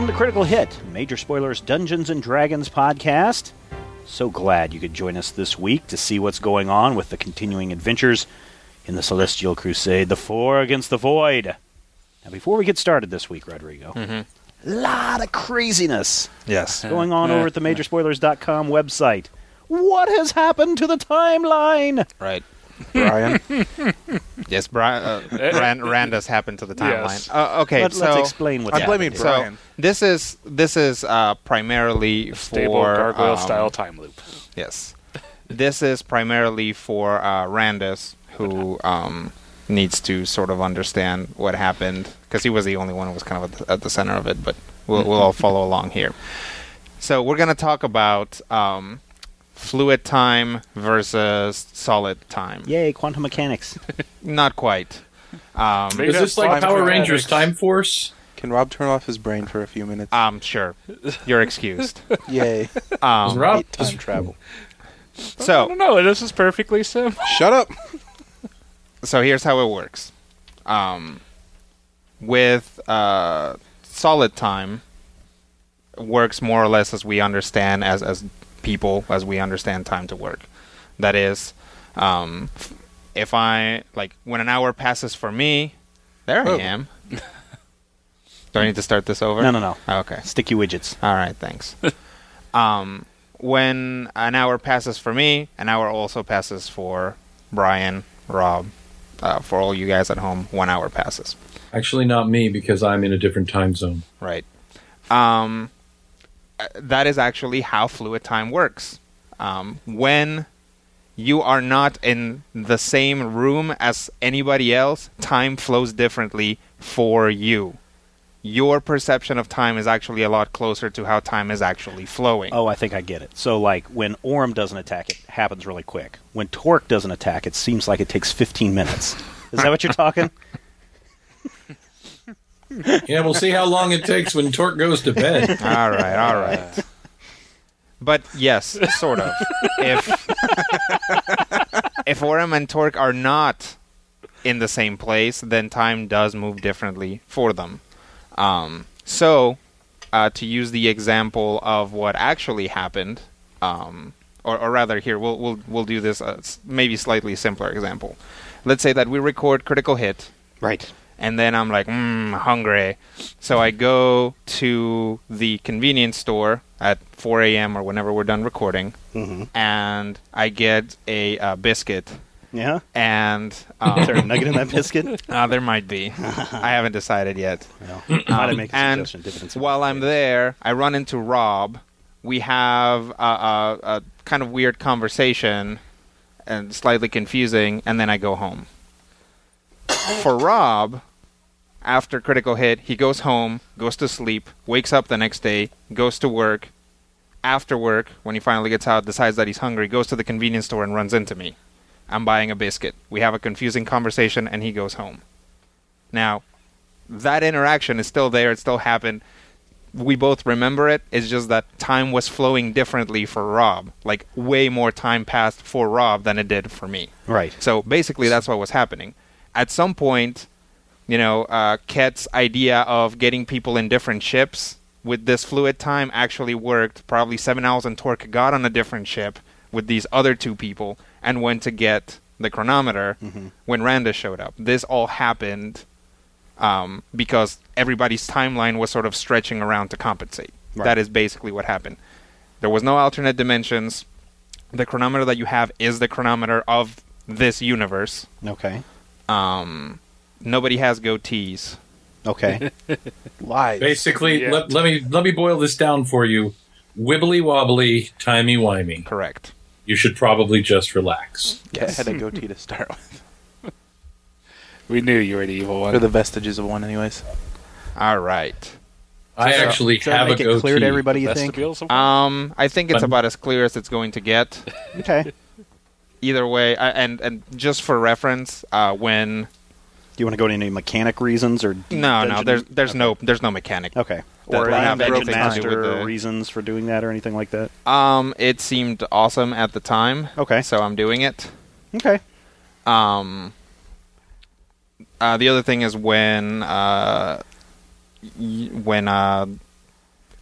Welcome to Critical Hit, Major Spoilers Dungeons and Dragons podcast. So glad you could join us this week to see what's going on with the continuing adventures in the Celestial Crusade, the Four Against the Void. Now, before we get started this week, Rodrigo, a lot of craziness Yes. going on over at the Majorspoilers.com website. What has happened to the timeline? Right. Brian. Yes, Brian. Uh, Rand, Rand has happened to the timeline. Yes. Uh, okay, Let, so us explain what's I'm blaming. Brian. so this is this is uh, primarily Stable for gargoyle um, style time loop. Yes, this is primarily for uh, Randus, who um, needs to sort of understand what happened because he was the only one who was kind of at the, at the center of it. But we'll we'll all follow along here. So we're gonna talk about um, fluid time versus solid time. Yay, quantum mechanics. Not quite. Um, Maybe Is this like Power for Rangers. Time Force? Can Rob turn off his brain for a few minutes? um, sure, you're excused. Yay. Um, Rob, time travel. I so don't know. This is perfectly simple. Shut up. so here's how it works. Um, with uh, solid time, works more or less as we understand as as people as we understand time to work. That is, um, if I like when an hour passes for me, there Oh. I am. Do I need to start this over? No, no, no. Oh, okay. Sticky widgets. All right, thanks. um, when an hour passes for me, an hour also passes for Brian, Rob, uh, for all you guys at home. One hour passes. Actually, not me because I'm in a different time zone. Right. Um, that is actually how fluid time works. Um, when you are not in the same room as anybody else, time flows differently for you. Your perception of time is actually a lot closer to how time is actually flowing. Oh, I think I get it. So, like, when Orem doesn't attack, it happens really quick. When Torque doesn't attack, it seems like it takes 15 minutes. Is that what you're talking? Yeah, we'll see how long it takes when Torque goes to bed. all right, all right. But yes, sort of. if if Orem and Torque are not in the same place, then time does move differently for them. Um, so, uh, to use the example of what actually happened, um, or, or rather, here we'll we'll we'll do this uh, maybe slightly simpler example. Let's say that we record critical hit, Right. And then I'm like, mmm, hungry. So I go to the convenience store at 4 a.m. or whenever we're done recording, Mm-hmm. and I get a uh, biscuit. Yeah? And Is um, there a nugget in that biscuit? uh, there might be. I haven't decided yet. Well, I make a and suggestion? Dividends and while I'm there, I run into Rob. We have a, a, a kind of weird conversation and slightly confusing, and then I go home. For Rob, after critical hit, he goes home, goes to sleep, wakes up the next day, goes to work. After work, when he finally gets out, decides that he's hungry, goes to the convenience store and runs into me. I'm buying a biscuit. We have a confusing conversation, and he goes home. Now, that interaction is still there. It still happened. We both remember it. It's just that time was flowing differently for Rob. Like, way more time passed for Rob than it did for me. Right. So basically, that's what was happening. At some point, you know, uh, Ket's idea of getting people in different ships with this fluid time actually worked. Probably Seven Owls and Torque got on a different ship with these other two people and went to get the chronometer when Randa showed up. This all happened um, because everybody's timeline was sort of stretching around to compensate. Right. That is basically what happened. There was no alternate dimensions. The chronometer that you have is the chronometer of this universe. Okay. Um, nobody has goatees. Okay. Lies. Basically, Yeah. let, let me let me boil this down for you. Wibbly wobbly, timey wimey. Correct. You should probably just relax. Yeah, I had a goatee to start with. We knew you were the evil Or one. the vestiges of one, anyways. All right. I So- actually does that have a make it goatee. clear to everybody, you think? Um, I think it's about as clear as it's going to get. Okay. Either way, I, and and just for reference, uh, when Do you want to go into any mechanic reasons or no, no, there's there's okay. no there's no mechanic. Okay. Or have anything to do with the- reasons for doing that or anything like that? Um, it seemed awesome at the time. Okay. So I'm doing it. Okay. Um, uh, the other thing is when uh, y- when uh,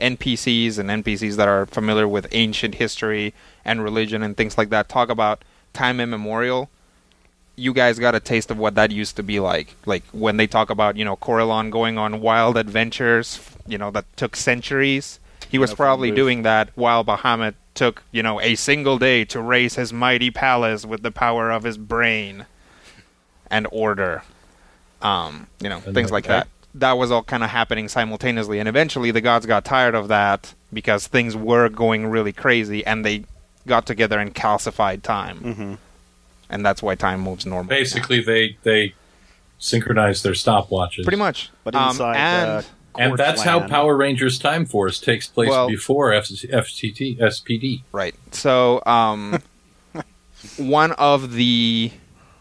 NPCs and NPCs that are familiar with ancient history and religion and things like that talk about time immemorial. You guys got a taste of what that used to be like. Like when they talk about you know Corellon going on wild adventures, you know that took centuries. He was probably doing that while Bahamut took you know a single day to raise his mighty palace with the power of his brain and order. Um, you know And things like like that. That was all kind of happening simultaneously, and eventually the gods got tired of that because things were going really crazy, and they got together and calcified time, Mm-hmm. And that's why time moves normally. now. Basically, they they synchronize their stopwatches. pretty much. But Um, inside and uh, And that's how Quartzland- Power Rangers Time Force takes place Well- before F- FTT SPD. Right. So, um, one of the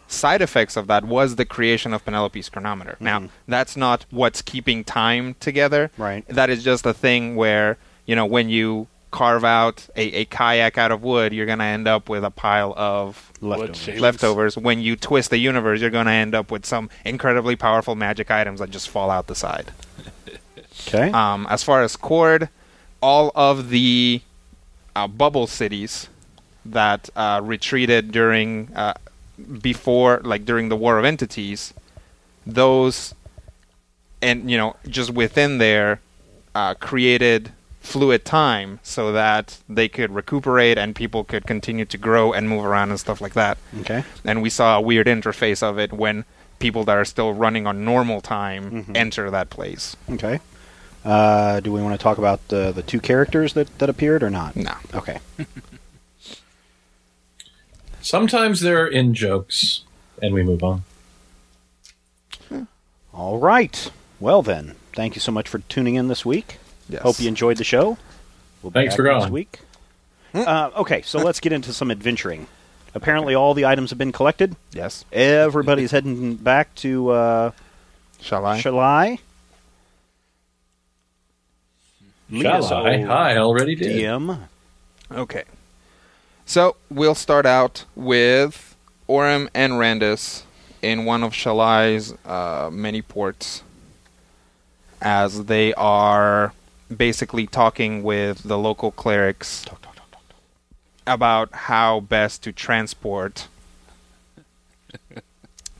side effects of that was the creation of Penelope's chronometer. Now, Mhm. that's not what's keeping time together. Right. That is just a thing where, you know, when you carve out a, a kayak out of wood, you're going to end up with a pile of leftovers. leftovers. When you twist the universe, you're going to end up with some incredibly powerful magic items that just fall out the side. Okay. Um, as far as Cord, all of the uh, bubble cities that uh, retreated during uh, before, like during the War of Entities, those, and you know, just within there, uh, created fluid time so that they could recuperate and people could continue to grow and move around and stuff like that. okay. And we saw a weird interface of it when people that are still running on normal time Mhm. enter that place. Okay. Uh, do we want to talk about the the two characters that, that appeared or not? No. Okay. Sometimes there are in jokes, and we move on. All right. Well then, thank you so much for tuning in this week. Yes. Hope you enjoyed the show. We'll be Thanks back for next going. week. Uh, okay, so let's get into some adventuring. Apparently, all the items have been collected. Yes. Everybody's heading back to uh, Shall I? Shalai. Lead us, Shall I? I already did. DM. Okay. So we'll start out with Orem and Randus in one of Shalai's uh, many ports as they are basically talking with the local clerics about how best to transport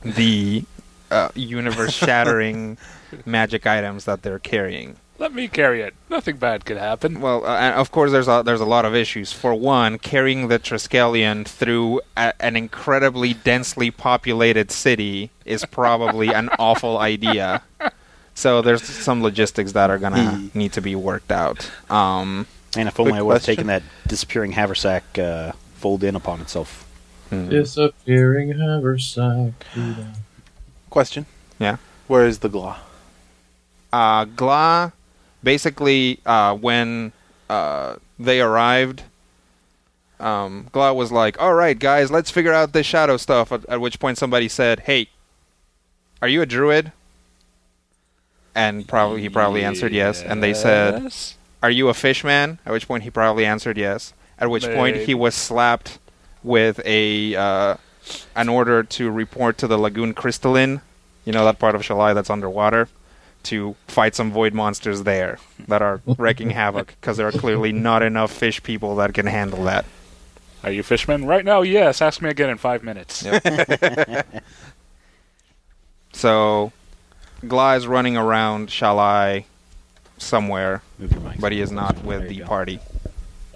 the uh, universe shattering magic items that they're carrying. Let me carry it. Nothing bad could happen. Well, uh, of course, there's a, there's a lot of issues. For one, carrying the Triskelion through a, an incredibly densely populated city is probably an awful idea. So there's some logistics that are gonna need to be worked out. Um, And if only Quick I would have taken that disappearing haversack uh, fold in upon itself. Disappearing haversack. Question. Yeah. Where is the Gla? uh, Gla, basically, uh, when uh, they arrived, um, Gla was like, "All right, guys, let's figure out this shadow stuff." At, at which point, somebody said, "Hey, are you a druid?" And probably he probably answered yes. And they said, Yes. "Are you a fishman?" At which point, he probably answered yes. At which point, he was slapped with a uh, an order to report to the Lagoon Crystalline. You know that part of Shalai that's underwater. to fight some void monsters there that are wreaking havoc because there are clearly not enough fish people that can handle that. Are you fishermen? Right now, yes. Ask me again in five minutes. So, Gly is running around Shalai somewhere, Move your mic. but he is not with the go. party.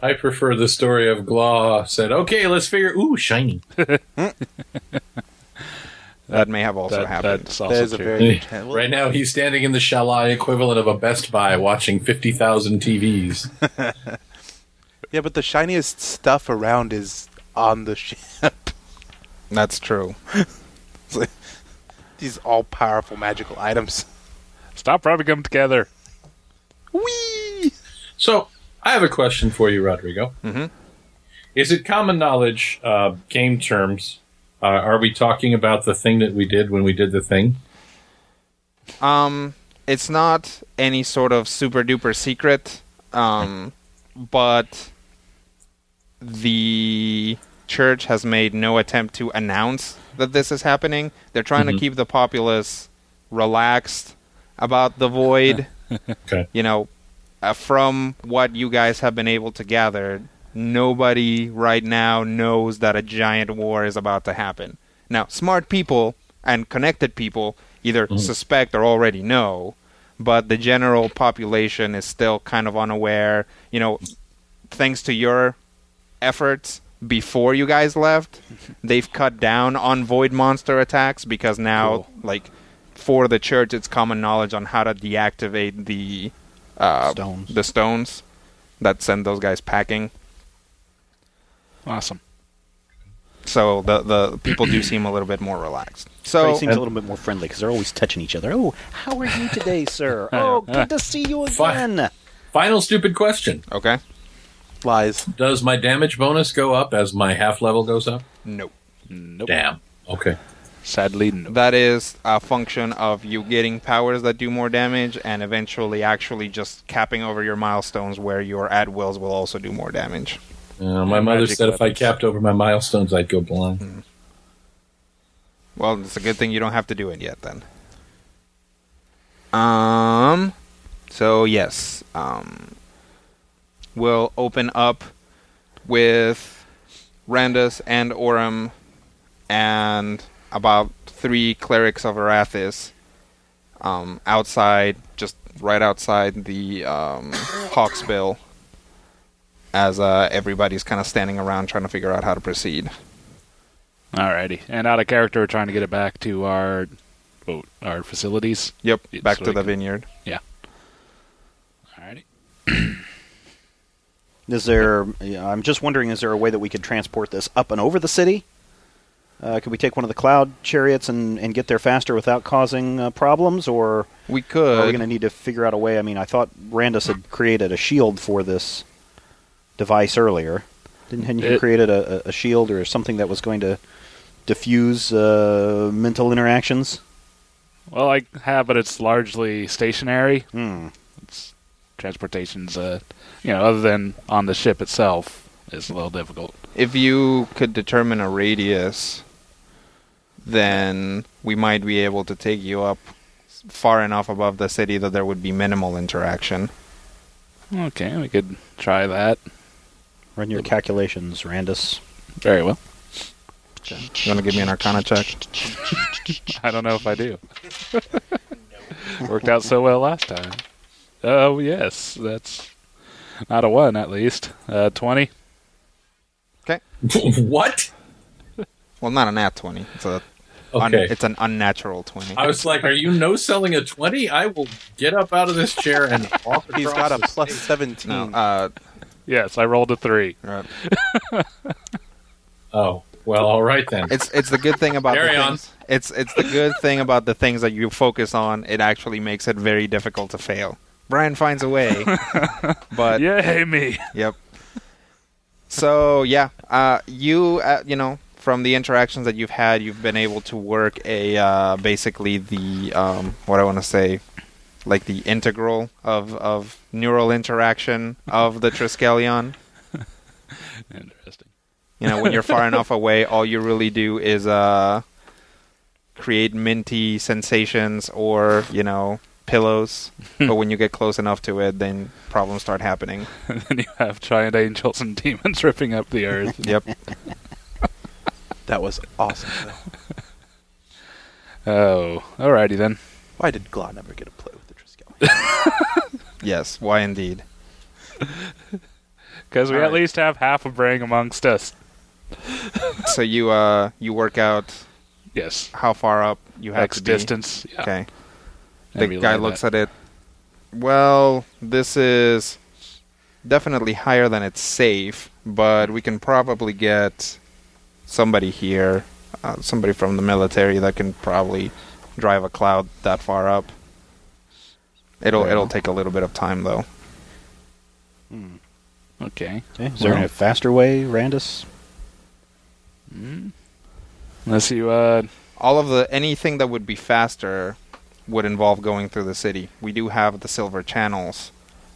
I prefer the story of Glaw said, "Okay, let's figure." Ooh, shiny. Hmm. That may have also That- happened. that's also That is a true. very good chance. Well, Right now, he's standing in the Shalai equivalent of a Best Buy, watching fifty thousand TVs. Yeah, but the shiniest stuff around is on the ship. That's true. These all powerful magical items. Stop rubbing them together. Whee! So, I have a question for you, Rodrigo. Mhm. Is it common knowledge, uh, game terms? Uh, are we talking about the thing that we did when we did the thing? Um, it's not any sort of super duper secret, um, but the church has made no attempt to announce that this is happening. They're trying to Mhm. keep the populace relaxed about the void. Okay. You know, uh, from what you guys have been able to gather, nobody right now knows that a giant war is about to happen. Now, smart people and connected people either suspect or already know, but the general population is still kind of unaware. You know, thanks to your efforts before you guys left, they've cut down on void monster attacks because now, Cool. like, for the church, it's common knowledge on how to deactivate the uh, Stones. the stones that send those guys packing. Awesome. So the the people do seem a little bit more relaxed. So Everybody seems a little bit more friendly because they're always touching each other. Oh, how are you today, sir? Oh, good to see you again. Final stupid question: okay, Lies. Does my damage bonus go up as my half level goes up? nope. Nope. Damn. Okay. Sadly, no. That is a function of you getting powers that do more damage, and eventually actually just capping over your milestones where your at-wills will also do more damage. Uh, my Yeah, mother magic said if I capped over my milestones, I'd go blind. Well, it's a good thing you don't have to do it yet then. Um so yes, um we'll open up with Randus and Orem and about three clerics of Arathis um outside just right outside the um Hawksbill as uh, everybody's kind of standing around trying to figure out how to proceed. Alrighty. And out of character, we're trying to get it back to our boat, our facilities. Yep, Yeah, back to the vineyard. Alrighty. Is there? yeah, I'm just wondering. Is there a way that we could transport this up and over the city? Uh, could we take one of the cloud chariots and, and get there faster without causing uh, problems, or We could? are we going to need to figure out a way? I mean, I thought Randus had created a shield for this device earlier. Didn't hadn't you created a, a- a shield or something that was going to diffuse uh, mental interactions? Well, I have, but it's largely stationary. Hmm. It's transportation's, uh, you know, other than on the ship itself, it's a little difficult. if you could determine a radius, then we might be able to take you up far enough above the city that there would be minimal interaction. Okay, we could try that. Run your calculations, Randus. Very well. You want to give me an Arcana check? I don't know if I do. Worked out so well last time. Oh yes, that's not a one at least. Uh, Twenty. what? Well, not a nat twenty. It's a un- Okay. it's an unnatural twenty. I was like, "Are you no selling a twenty? I will get up out of this chair and walk He's across got a the plus stage." 17. no, uh, Yes, I rolled a three. right. Oh, well, all right then. it's it's the good thing about Carry the on. things. It's it's the good thing about the things that you focus on. It actually makes it very difficult to fail. Brian finds a way, but Yay me! Yep. So yeah, uh, you uh, you know from the interactions that you've had, you've been able to work a uh, basically the um, what I want to say, like the integral of of neural interaction of the Triskelion. Interesting. You know, when you're far enough away, all you really do is uh, create minty sensations or you know pillows, but when you get close enough to it, then problems start happening. and then you have giant angels and demons ripping up the earth. Yep. That was awesome. Oh, alrighty then. Why did Glaw never get to play with the Triskelion? yes. Why indeed? Because we at Alright. least have half a brain amongst us. So you uh you work out Yes. how far up you have X to be. distance. Yeah. Okay. And The relay guy that. looks at it. Well, this is definitely higher than it's safe, but we can probably get somebody here, uh, somebody from the military that can probably drive a cloud that far up. It'll Well. it'll take a little bit of time though. Hmm. Okay. Okay. Is there Well. a faster way, Randus? Mm. Unless you, uh, All of the anything that would be faster would involve going through the city. We do have the silver channels.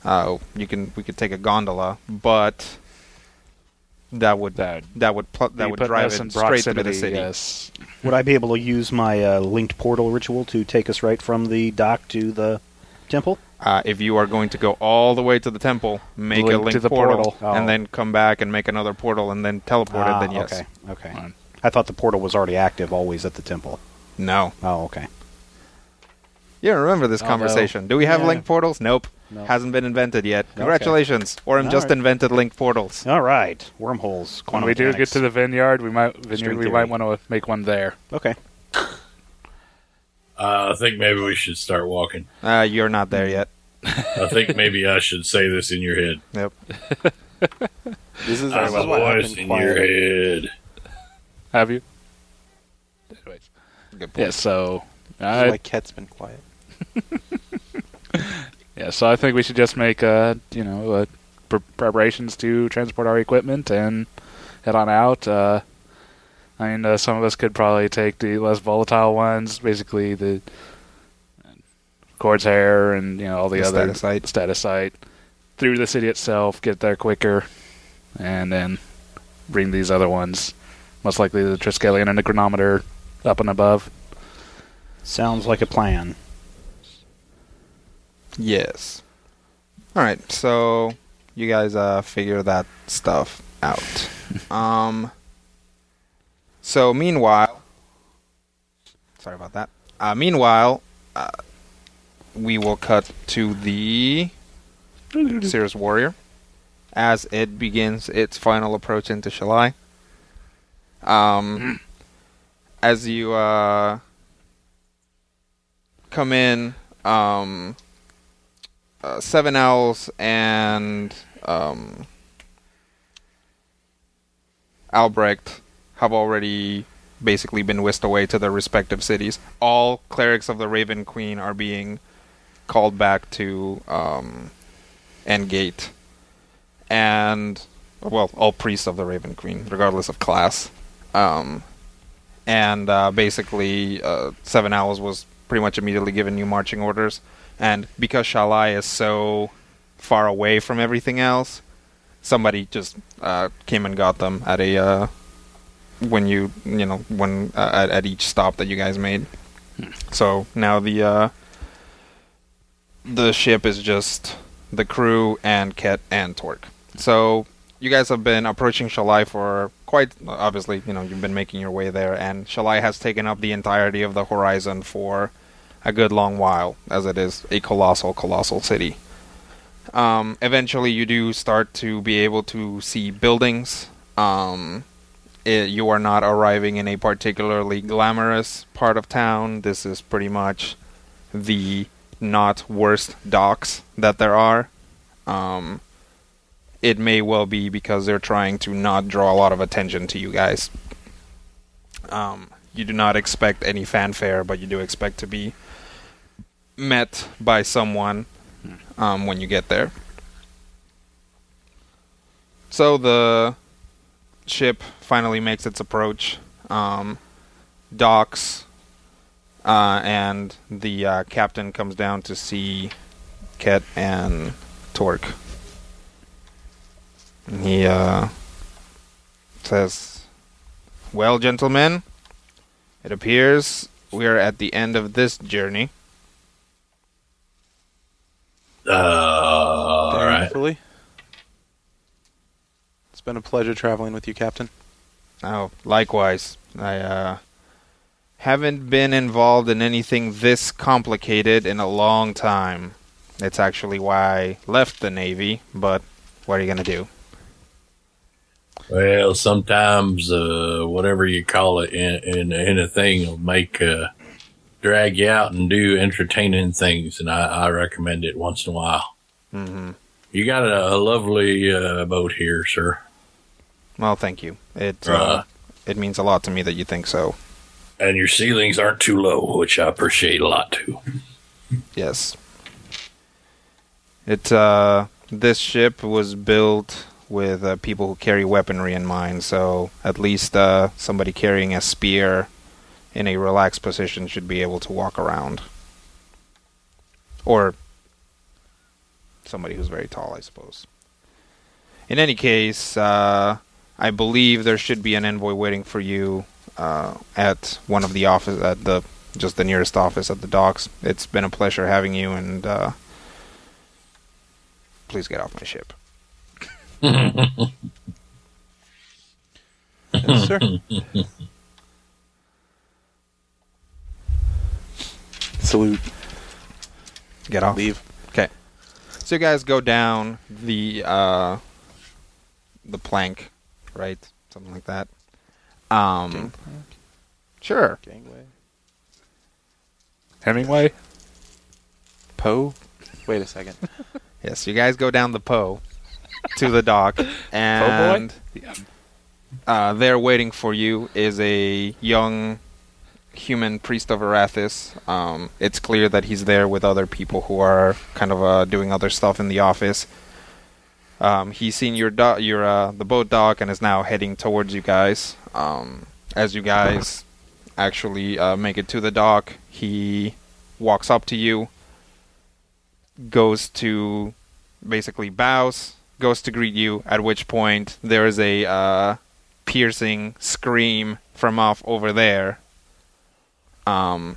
Uh, you can we could take a gondola, but that would that that would pl- that would drive us it straight through the city. Yes. Would I be able to use my uh, linked portal ritual to take us right from the dock to the temple? Uh, if you are going to go all the way to the temple, make a Link link to the portal, portal. Oh. and then come back and make another portal and then teleport Ah, it. Then yes, Okay. Okay. Fine. I thought the portal was already active always at the temple. no. Oh, okay. You don't remember this Although- conversation? Do we have Yeah. link portals? Nope. No. Hasn't been invented yet. Congratulations. Orem All just right. invented link portals. All right. Wormholes. When Quantum we do get to the vineyard, we might vineyard String we theory. might want to make one there. Okay. Uh, I think maybe we should start walking. Uh, you're not there yet. I think maybe I should say this in your head. Yep. This is, I this have is a what voice in quiet. your head. Have you? Anyways. Good point. Yeah. So. This I is why Ket's been quiet. Yeah, so I think we should just make, uh, you know, uh, pre- preparations to transport our equipment and head on out. Uh, I mean, uh, some of us could probably take the less volatile ones, basically the Cord's hair and you know all the, The other statusite. status site through the city itself, get there quicker, and then bring these other ones, most likely the Triskelion and the Chronometer, up and above. Sounds like a plan. Yes. All right. So you guys uh figure that stuff out. um. So meanwhile, sorry about that. Uh, meanwhile, uh, we will cut to the Cirrus Warrior as it begins its final approach into Shalai. Um, as you uh come in, um, uh, Seven Owls and um, Albrecht have already basically been whisked away to their respective cities. All clerics of the Raven Queen are being called back to um, Endgate. And, well, all priests of the Raven Queen, regardless of class. Um, and uh, basically, uh, Seven Owls was pretty much immediately given new marching orders. And because Shalai is so far away from everything else, somebody just uh, came and got them at a uh, when you you know when uh, at, at each stop that you guys made. So now the uh, the ship is just the crew and Ket and Torque. So you guys have been approaching Shalai for quite obviously you know you've been making your way there, and Shalai has taken up the entirety of the horizon for a good long while, as it is a colossal, colossal city. Um, eventually, you do start to be able to see buildings. Um, it, you are not arriving in a particularly glamorous part of town. This is pretty much the not worst docks that there are. Um, it may well be because they're trying to not draw a lot of attention to you guys. Um, you do not expect any fanfare, but you do expect to be met by someone um, when you get there. So the ship finally makes its approach, um, docks, uh, and the uh, captain comes down to see Ket and Torque. And he uh, says, Well, gentlemen, it appears we are at the end of this journey. Uh, all right. Thankfully. It's been a pleasure traveling with you, Captain. Oh, likewise. I uh, haven't been involved in anything this complicated in a long time. It's actually why I left the Navy, but what are you going to do? Well, sometimes uh, whatever you call it in in, in a thing will make uh, drag you out and do entertaining things, and I, I recommend it once in a while. hmm You got a, a lovely uh, boat here, sir, Well, thank you. It, Uh. uh, it means a lot to me that you think so. and your ceilings aren't too low, which I appreciate a lot too. Yes. It uh this ship was built with uh, people who carry weaponry in mind, so at least uh somebody carrying a spear in a relaxed position should be able to walk around. Or somebody who's very tall, I suppose. In any case, uh I believe there should be an envoy waiting for you uh, at one of the office at the just the nearest office at the docks. It's been a pleasure having you, and uh, please get off my ship. Yes, sir. Salute. Get off. Leave. Okay. So you guys go down the uh, the plank, right? Something like that. Um, Gangplank. sure. Gangway. Hemingway? Poe. Wait a second. Yes, you guys go down the Po to the dock, and Yeah. uh, there waiting for you is a young human priest of Arathis. Um, it's clear that he's there with other people who are kind of uh, doing other stuff in the office. Um, he's seen your do- your uh, the boat dock and is now heading towards you guys. Um, as you guys actually uh, make it to the dock, he walks up to you, goes to basically bows, goes to greet you. At which point there is a uh, piercing scream from off over there. Um,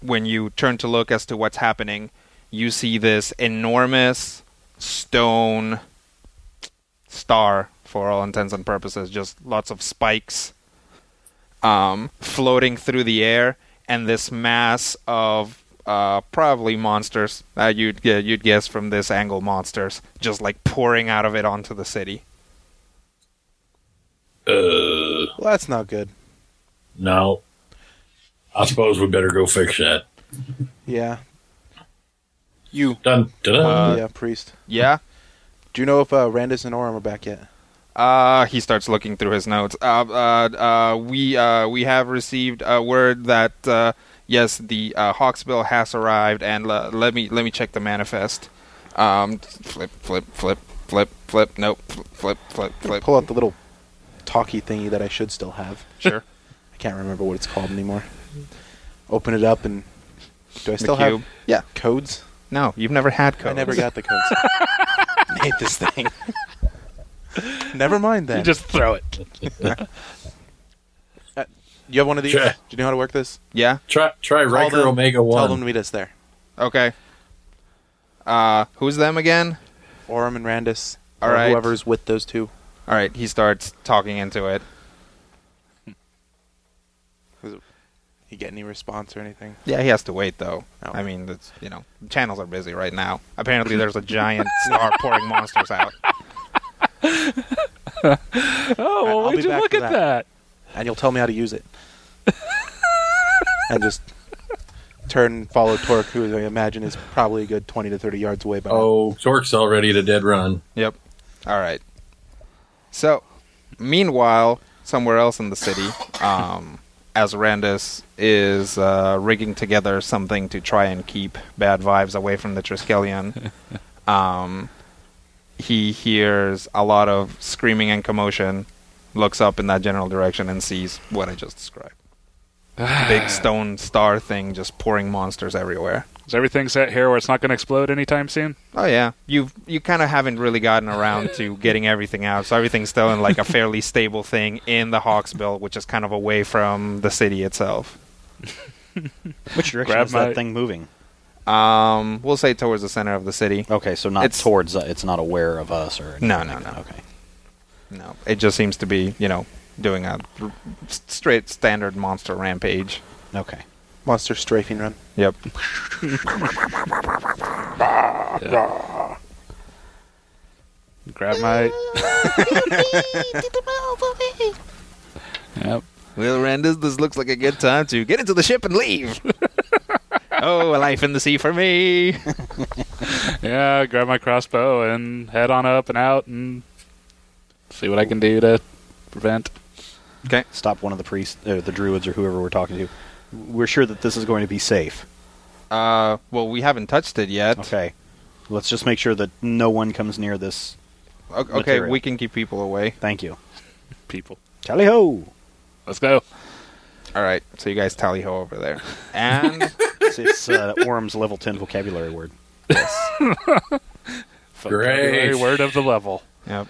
when you turn to look as to what's happening, you see this enormous stone star for all intents and purposes, just lots of spikes um, floating through the air, and this mass of uh, probably monsters that you'd gu- you'd guess from this angle monsters just like pouring out of it onto the city. Uh, Well, that's not good. no. I suppose we better go fix that. Yeah. You. Dun, dun, Uh, yeah, priest. Yeah. Do you know if uh, Randus and Orem are back yet? Uh, he starts looking through his notes. Uh, uh, uh, we uh, we have received a word that uh, yes, the uh, Hawksbill has arrived, and le- let me let me check the manifest. Um, flip, flip, flip, flip, flip. Nope, flip, flip, flip. Pull out the little talkie thingy that I should still have. Sure. I can't remember what it's called anymore. Open it up and do I The still have yeah codes? No, you've never had codes. I never got the codes. I hate this thing. never mind then. You just throw it. you have one of these? Sure. Do you know how to work this? Yeah. Try try Call Riker them, Omega One. Tell them to meet us there. Okay. Uh, who's them again? Orem and Randus. All or right. Whoever's with those two. All right. He starts talking into it. You get any response or anything? Yeah, he has to wait though. Oh. I mean, that's you know, channels are busy right now. Apparently, there's a giant star pouring monsters out. Oh, well, I'll would you look at that. that? And you'll tell me how to use it. and just turn and follow Torque, who I imagine is probably a good 20 to 30 yards away by now. Oh, Torque's already at a dead run. Yep. All right. So, meanwhile, somewhere else in the city, um, Azarandus is uh, rigging together something to try and keep bad vibes away from the Triskelion. um, he hears a lot of screaming and commotion, looks up in that general direction, and sees what I just described. Big stone star thing just pouring monsters everywhere. Is everything set here where it's not going to explode anytime soon? Oh yeah, you you kind of haven't really gotten around to getting everything out, so everything's still in like a fairly stable thing in the Hawksbill, which is kind of away from the city itself. Which direction Grab is my- that thing moving? Um, we'll say towards the center of the city. Okay, so not It's- towards. Uh, it's not aware of us or. anything No, like no, that. no. Okay. No, it just seems to be, you know, doing a r- s- straight standard monster rampage. Okay. Monster strafing run. Yep. Grab my. yep. Well, Randus, this looks like a good time to get into the ship and leave. oh, a life in the sea for me. Yeah, grab my crossbow and head on up and out and see what I can do to prevent. Okay. Stop one of the priests, uh, the druids, or whoever we're talking to. We're sure that this is going to be safe. Uh, well, we haven't touched it yet. Okay. Let's just make sure that no one comes near this. O- Okay, Material. we can keep people away. Thank you. People. Tally ho! Let's go. All right, so you guys tally ho over there. And It's, it's uh, Orem's level 10 vocabulary word. Yes. Great. word of the level. yep.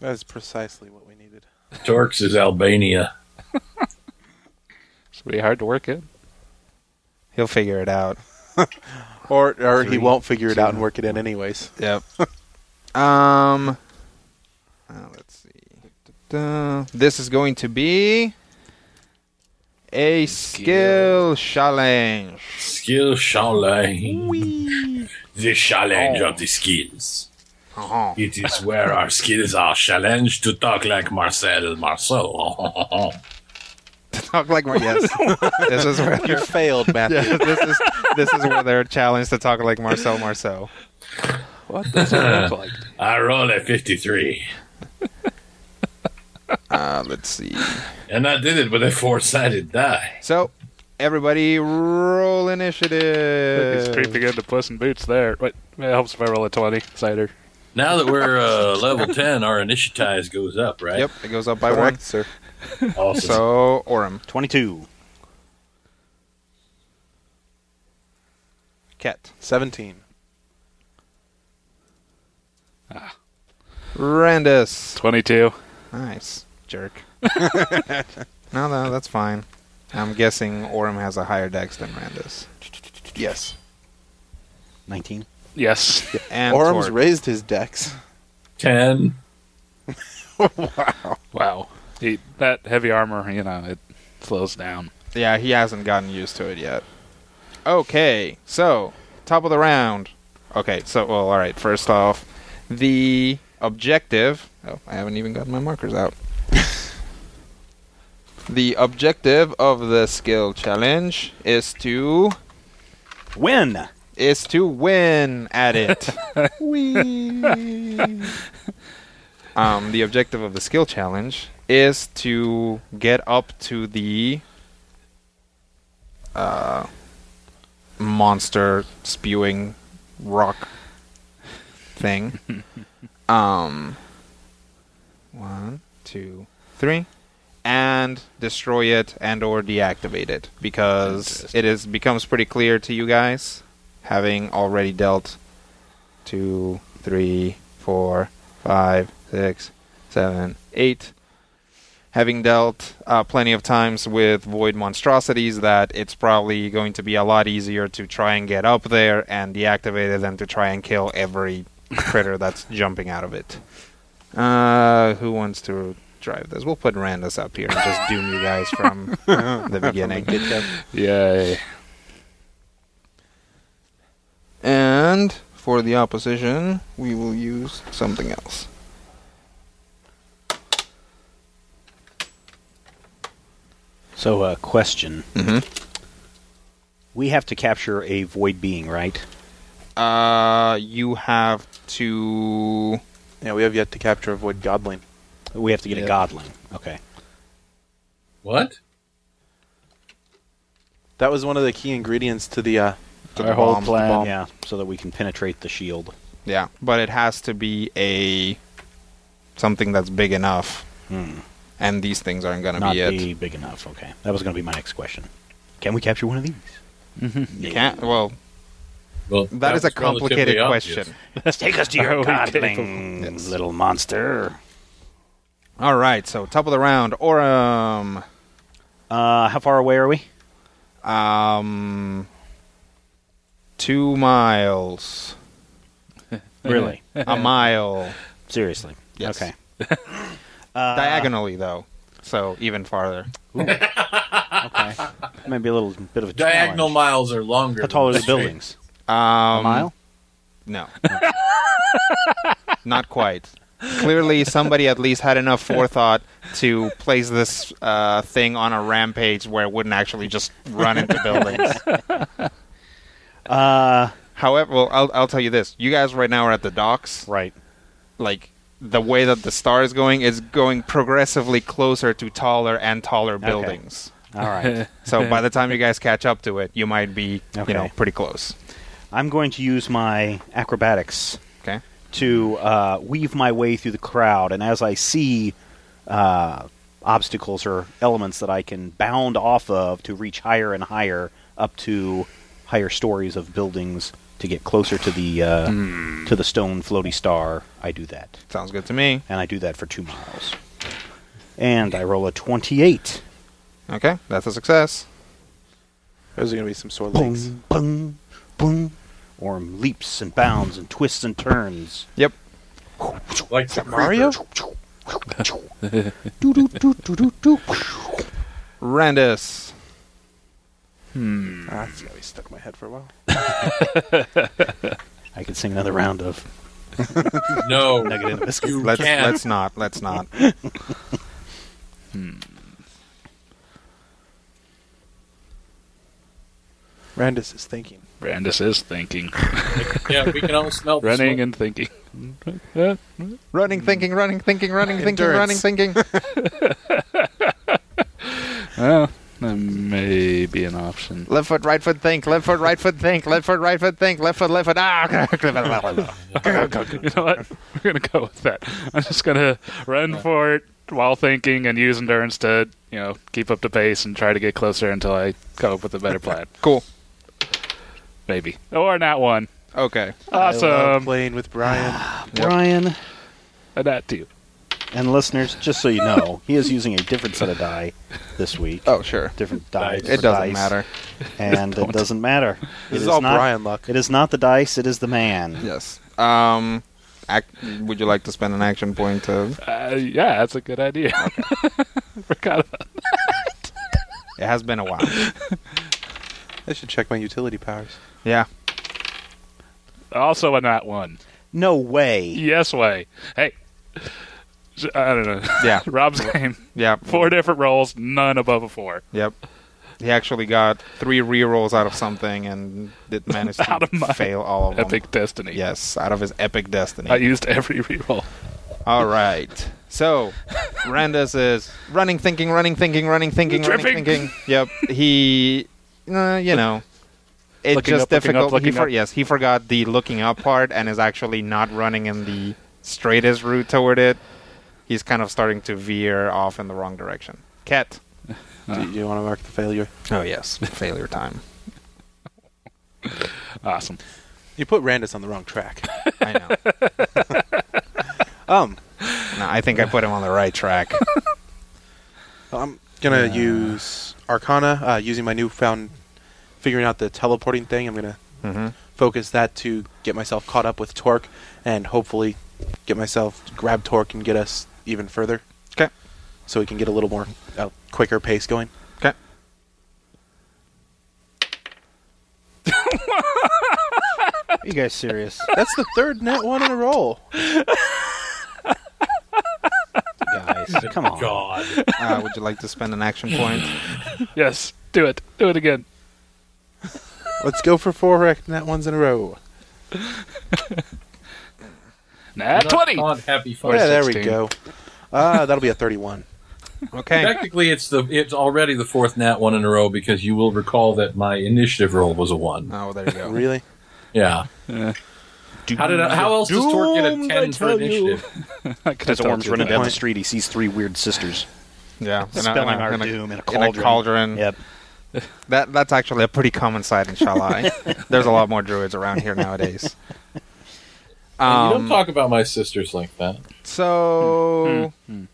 That is precisely what we needed. Torx is Albania. It's be hard to work in. He'll figure it out. Or or he won't figure it out and work it in anyways. Yep. um. Uh. Da-da. This is going to be a skill challenge. Skill challenge. The challenge of the skills. Uh-huh. It is where our skills are challenged to talk like Marcel Marceau. To talk like Mar- yes. this is where You failed, Matthew. yeah, this is this is where they're challenged to talk like Marcel Marceau. What does it look like? I roll a 53. Uh, let's see. And I did it with a four sided die. So, everybody, roll initiative. It's initiative. creeping into Puss in Boots there. Wait, it helps if I roll a 20. Cider. Now that we're uh, level 10, our initiatize goes up, right? Yep, it goes up by Correct, one. sir. Awesome. So, Orem, 22. Ket, 17. Ah. Randus. 22. Nice, jerk. no, no, that's fine. I'm guessing Orem has a higher dex than Randus. Yes. 19. Yes. And Orem's Torg. raised his dex. 10. Wow. Wow. He, that heavy armor, you know, it slows down. Yeah, he hasn't gotten used to it yet. Okay, so top of the round. Okay, so well, all right. First off, the objective. Oh, I haven't even gotten my markers out. the objective of the skill challenge is to Win! is to win at it. Whee! um, the objective of the skill challenge is to get up to the uh, monster spewing rock thing. um, one, two, three, and destroy it and or deactivate it because it is becomes pretty clear to you guys, having already dealt two, three, four, five, six, seven, eight. Having dealt uh, plenty of times with void monstrosities, that it's probably going to be a lot easier to try and get up there and deactivate it than to try and kill every critter that's jumping out of it. Uh, who wants to drive this? We'll put Randus up here and just doom you guys from the beginning. Yay. And for the opposition, we will use something else. So, uh, question. Mm-hmm. We have to capture a void being, right? Uh, you have to. Yeah, we have yet to capture a void godling. We have to get a godling. Okay. What? That was one of the key ingredients to the uh, To Our the whole bomb. plan. bomb. Yeah, so that we can penetrate the shield. Yeah, but it has to be a something that's big enough, Hmm. and these things aren't going to Not be it. be big enough. Okay. That was going to be my next question. Can we capture one of these? You can't. Well, Well, that is a complicated relatively obvious. question. Take us to your Are godling, Yes. little monster. All right, so top of the round, Orem. Uh, how far away are we? Um, two miles. Really? A mile. Seriously? Yes. Okay. Uh, Diagonally, though. So even farther. Okay. Maybe a little bit of a Diagonal challenge. miles are longer. How tall are the straight. buildings? Um, a mile? No. Not quite. Clearly, somebody at least had enough forethought to place this uh, thing on a rampage where it wouldn't actually just run into buildings. Uh, However, well, I'll, I'll tell you this: you guys right now are at the docks. right. Like the way that the star is going, is going progressively closer to taller and taller buildings. All right. So by the time you guys catch up to it, you might be, Okay. you know, pretty close. I'm going to use my acrobatics Okay. to uh, weave my way through the crowd, and as I see uh, obstacles or elements that I can bound off of to reach higher and higher up to higher stories of buildings to get closer to the uh, to the stone floaty star, I do that, Sounds good to me. and I do that for two miles. And I roll a twenty-eight. Okay, that's a success. Those are going to be some sore legs. Boom, boom, boom. Or leaps and bounds and twists and turns. Yep. Like the Mario? Randus. Ah, that's going to be stuck in my head for a while. I could sing another round of No, negative biscuit. you Let's can't. let's not. Let's not. Randus is thinking. Brandis is thinking, yeah, we can all smell running smoke. and thinking. running, thinking, running, thinking, running, thinking, running, thinking. Well, that may be an option. left foot, right foot, think. Left foot, right foot, think. Left foot, right foot, think. Left foot, left foot. Ah. you know what? We're gonna go with that. I'm just gonna run for it while thinking and use endurance to, you know, keep up the pace and try to get closer until I come up with a better plan. cool. Maybe. Or not one. Okay. I love Awesome. playing with Brian. Brian And that too. and listeners, just so you know, he is using a different set of die this week. Oh, sure. Different dice. It for doesn't dice, matter. and it doesn't matter. This is all not, Brian luck. It is not the dice. It is the man. Yes. Um, act, would you like to spend an action point to? Uh, yeah, that's a good idea. Forgot about It has been a while. I should check my utility powers. Yeah. Also a not one. No way. Yes way. Hey. I don't know. Yeah. Rob's game. Yeah. Four different rolls, none above a four. Yep. He actually got three rerolls out of something and did manage Out to of my fail all of them. Epic destiny. Yes, out of his epic destiny. I used every reroll. All right. So, Randus is running, thinking, running, thinking, running, thinking, running, thinking. Yep. He, uh, you know, it's Looking just up, looking difficult. up, looking he for. Yes, he forgot the looking up part and is actually not running in the straightest route toward it. He's kind of starting to veer off in the wrong direction. Cat. Do you, want to mark the failure? Oh yes, failure time. Awesome. You put Randus on the wrong track. I know. Um, No, I think I put him on the right track. I'm gonna use Arcana, uh, using my newfound figuring out the teleporting thing. I'm gonna hmm focus that to get myself caught up with Torque, and hopefully get myself grab Torque and get us even further. Okay. So we can get a little more uh, quicker pace going. Okay. Are you guys serious? That's the third nat one in a row. guys, come on. God. Uh, would you like to spend an action point? Yes, do it. Do it again. Let's go for four rec- nat ones in a row. Nat 20. On happy Or fun. yeah, there we 16. go. Uh, that'll be a 31. Okay. Technically, it's the it's already the fourth nat one in a row because you will recall that my initiative roll was a one. Oh, there you go. Really? Yeah. Yeah. How did I, how else does Torque get a Doomed, I ten for tell you. initiative? I could As have told Orem's running down the street, he sees three weird sisters Yeah. in a- spelling in a- our in a- doom in a in a cauldron. Yep. That that's actually a pretty common sight in Shalai. There's a lot more druids around here nowadays. And you Um, don't talk about my sisters like that. So, Hmm.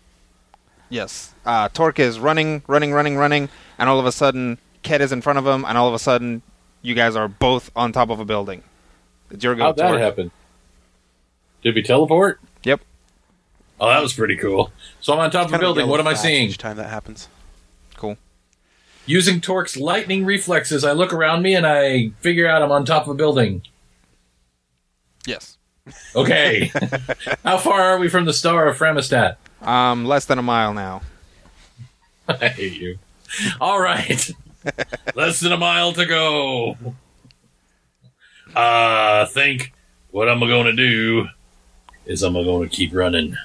yes, uh, Torque is running, running, running, running, and all of a sudden, Ket is in front of him, and all of a sudden, you guys are both on top of a building. It's your go. How'd that Torque. happen? Did we teleport? Yep. Oh, that was pretty cool. So I'm on top of a building. What am I seeing? Each time that happens. Using Torque's lightning reflexes, I look around me and I figure out I'm on top of a building. Yes. Okay. How far are we from the star of Framistat? Um, less than a mile now. I hate you. All right. Less than a mile to go. I think what I'm going to do is I'm going to keep running.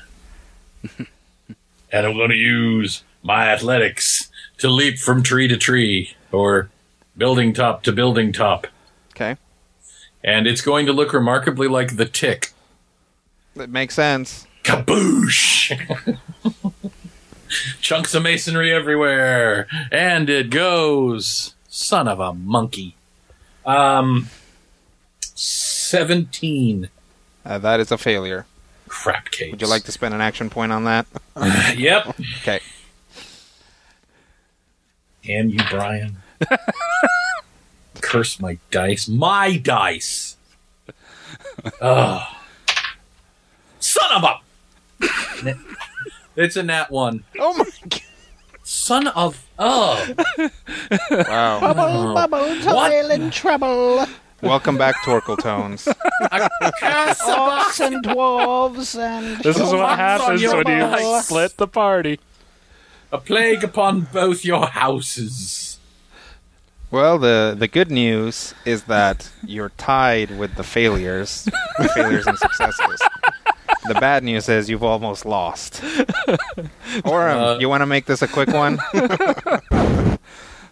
and I'm going to use my athletics to leap from tree to tree or building top to building top. Okay. And it's going to look remarkably like the tick. That makes sense. Kaboosh! Chunks of masonry everywhere. And it goes. Son of a monkey. Um, 17. Uh, that is a failure. Crap cakes. Would you like to spend an action point on that? Yep. Okay. Damn you, Brian. Curse my dice. My dice! Oh. Son of a. It's a nat one. Oh my god. Son of. Oh. Wow. Bubble What? Toil and trouble. Welcome back, Torkel Tones. Orcs and dwarves and This is what happens your when you dice. split the party. A plague upon both your houses. Well, the the good news is that you're tied with the failures, failures and successes. The bad news is you've almost lost. Orem, Uh, you want to make this a quick one?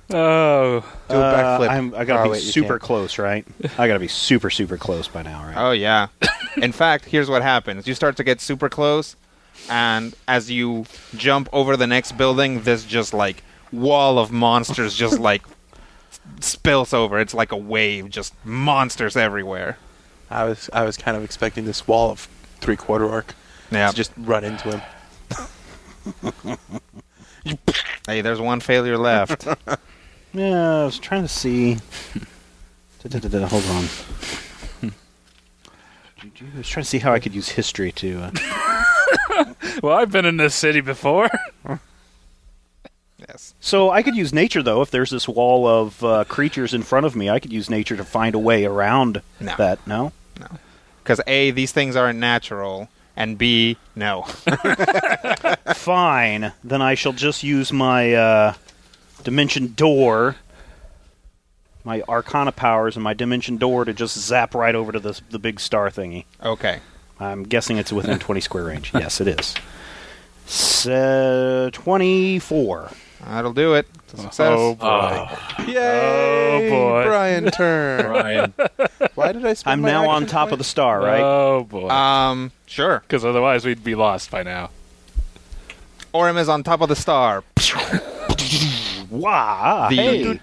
Oh, Do a backflip. Uh, I'm, I gotta Oh, be wait, super close, right? I gotta be super, super close by now, right? Oh yeah. In fact, here's what happens: you start to get super close, and as you jump over the next building, this just like wall of monsters just like spills over. It's like a wave, just monsters everywhere. I was I was kind of expecting this wall of three quarter arc Yeah. to just run into him. Hey, there's one failure left. Yeah, I was trying to see. Da-da-da-da, Hold on. I was trying to see how I could use history to. Uh... well, I've been in this city before. yes. So I could use nature though. If there's this wall of uh, creatures in front of me, I could use nature to find a way around No. that. No. No. Because A, these things aren't natural, and B, no. Fine. Then I shall just use my uh, dimension door, my Arcana powers, and my dimension door to just zap right over to the the big star thingy. Okay. I'm guessing it's within 20 square range. Yes, it is. So, 24. That'll do it. It's a success. Oh boy. Oh, Yay! boy. Brian turn. Brian. Why did I spend I'm my now on action top of point? the star, right? Oh boy. Um, sure. Because otherwise we'd be lost by now. Orem is on top of the star. Wow. The- hey.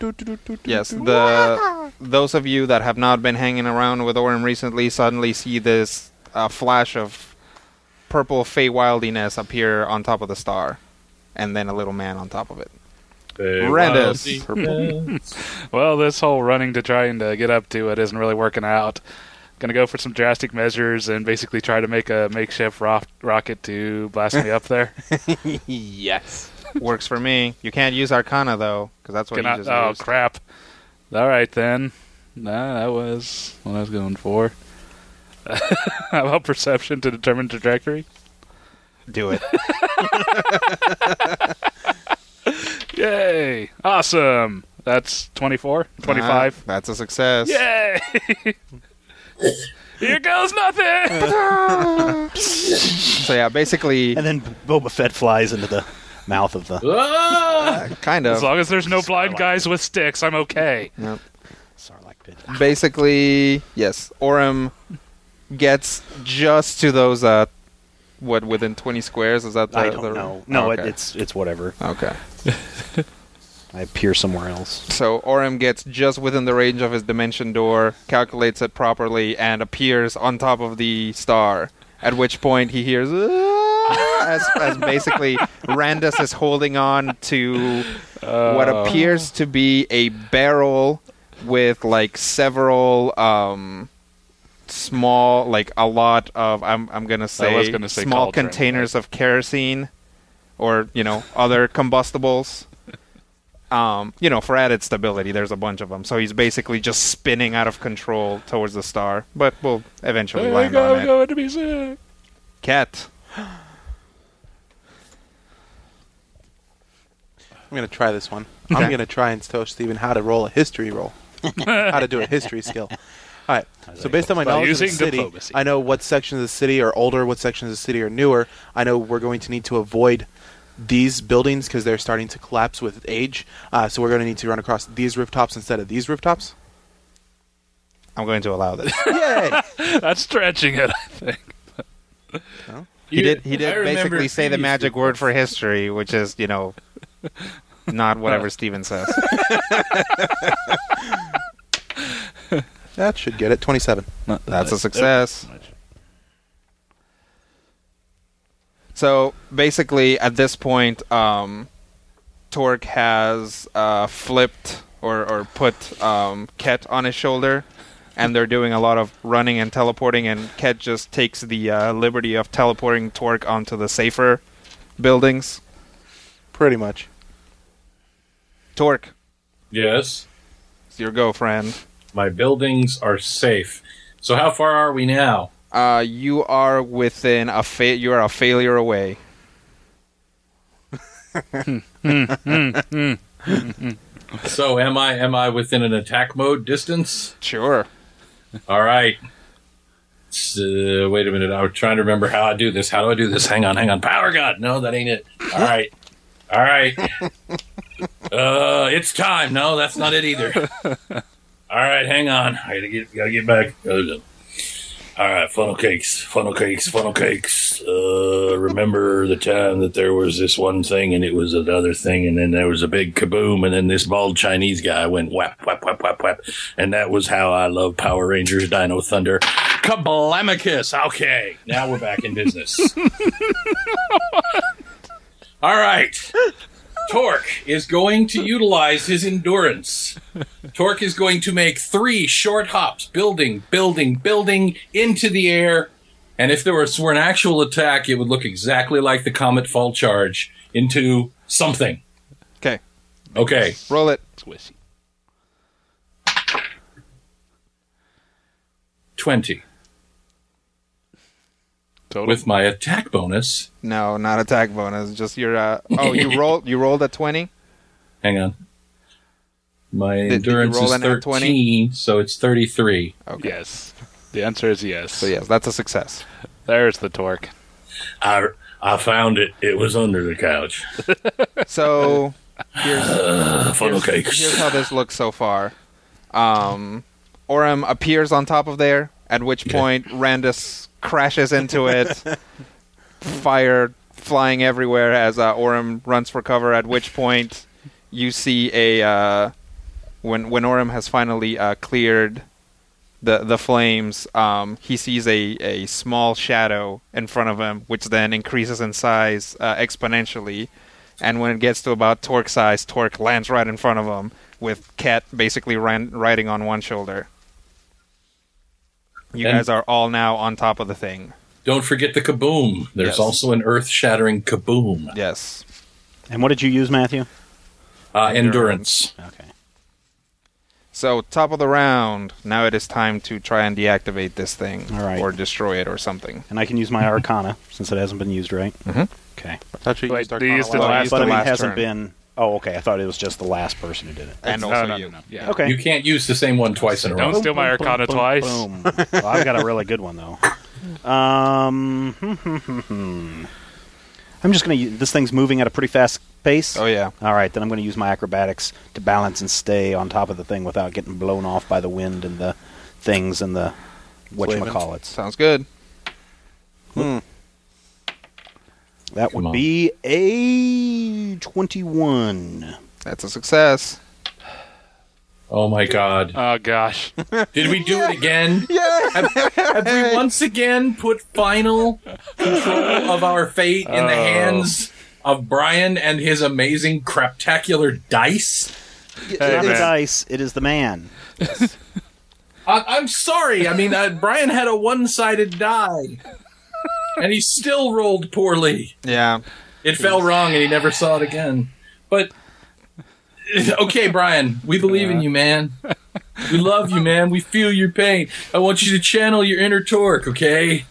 Yes, the those of you that have not been hanging around with Orem recently suddenly see this uh, flash of purple Feywildiness appear on top of the star, and then a little man on top of it. Randus. Well, this whole running to trying to get up to it isn't really working out. Gonna go for some drastic measures and basically try to make a makeshift ro- rocket to blast me up there. yes. Works for me. You can't use Arcana though, because that's what Can I- you just oh used. crap! All right then. Nah, that was what I was going for. How about perception to determine trajectory? Do it. Yay! Awesome. That's 24, 25. Uh, that's a success. Yay! Here goes nothing. So yeah, basically, And then Boba Fett flies into the mouth of the Ah! kind of. as long as there's no blind guys with sticks, I'm okay. Sarlacc pit. Basically, yes. Orem gets just to those. Uh, what within 20 squares? Is that the? I don't the- know. No, okay. it, it's it's whatever. okay. I appear somewhere else. So Orem gets just within the range of his dimension door, calculates it properly, and appears on top of the star. At which point he hears "Ah," as, as basically Randus is holding on to what Uh, appears to be a barrel with like several um, small, like a lot of I'm I'm gonna say, gonna say small cauldron, containers of kerosene or you know other combustibles. Um, you know, for added stability, there's a bunch of them. So he's basically just spinning out of control towards the star, but we'll eventually There land go, on it. going to be sick. Cat. I'm gonna try this one. I'm gonna try and tell Steven how to roll a history roll. how to do a history skill. All right. So based on my knowledge of the city, diplomacy. I know what sections of the city are older, what sections of the city are newer. I know we're going to need to avoid these buildings because they're starting to collapse with age. Uh, so we're going to need to run across these rooftops instead of these rooftops. I'm going to allow this. Yay! That's stretching it, I think. He did. He did basically say the previous magic word for history, which is you know, not whatever Steven says. That should get it. 27. That's a success. So basically, at this point, um, Torque has uh, flipped or, or put um, Ket on his shoulder, and they're doing a lot of running and teleporting. And Ket just takes the uh, liberty of teleporting Torque onto the safer buildings. Pretty much. Torque, Yes, it's your go, friend. My buildings are safe. So how far are we now? Uh, you are within a fa- you are a failure away. So am I am I within an attack mode distance? Sure. All right. Uh, wait a minute. I was trying to remember how I do this. How do I do this? Hang on, hang on. Power God. No, that ain't it. All right. All right. Uh, it's time. No, that's not it either. All right, hang on. I gotta get gotta get back. All right, funnel cakes, funnel cakes, funnel cakes. Uh, remember the time that there was this one thing and it was another thing, and then there was a big kaboom, and then this bald Chinese guy went whap, whap, whap, whap, whap. And that was how I love Power Rangers Dino Thunder. Kablamicus! Okay, now we're back in business. All right. Torque is going to utilize his endurance. Torque is going to make three short hops, building, building, building into the air. And if there was were an actual attack, it would look exactly like the Comet Fall Charge into something. Okay. Okay. Roll it. Squishy. 20. Total. With my attack bonus. No, not attack bonus. Just your. Uh, oh, you rolled. You rolled a twenty. Hang on. My Did- did you endurance roll is 13, so it's 33. Okay. Yes. The answer is yes. So yes, that's a success. There's the torque. I, I found it. It was under the couch. So here's Funnel here's, cakes. here's how this looks so far. Um, Orem appears on top of there, at which point Randus crashes into it, fire flying everywhere as uh, Orem runs for cover. At which point you see a uh, when when Orem has finally uh, cleared the the flames, um, he sees a, a small shadow in front of him, which then increases in size uh, exponentially. And when it gets to about Torque size, Torque lands right in front of him, with Cat basically ran, riding on one shoulder. You And- guys are all now on top of the thing. Don't forget the kaboom. There's Yes. also an earth shattering kaboom. Yes. And what did you use, Matthew? Uh, endurance. Okay. So top of the round. Now it is time to try and deactivate this thing, All right. or destroy it, or something. And I can use my Arcana since it hasn't been used, right? Mhm. Okay. Thought you Wait, used do Arcana use the last- last- but I the mean, last it hasn't turn. been. Oh, okay. I thought it was just the last person who did it. And no, also no, you. no, no. Yeah. Okay. You can't use the same one twice in a row. Don't steal my Arcana boom, twice. Boom. well, I've got a really good one though. Um, I'm just gonna. Use, this thing's moving at a pretty fast pace. Oh yeah. All right, then I'm going to use my acrobatics to balance and stay on top of the thing without getting blown off by the wind and the things and the whatchamacallits. Sounds good. Hmm. That Come would on. be a 21. That's a success. Oh my god. Oh gosh. Did we do it again? Yeah. Have, have we once again put final control of our fate in the Oh. hands of Brian and his amazing craptacular dice? It's Hey, not the man. dice, it is the man. I, I'm sorry. I mean, uh, Brian had a one-sided die, and he still rolled poorly. Yeah. It fell wrong, and he never saw it again. But okay, Brian, we believe in you, man. We love you, man. We feel your pain. I want you to channel your inner torque, okay?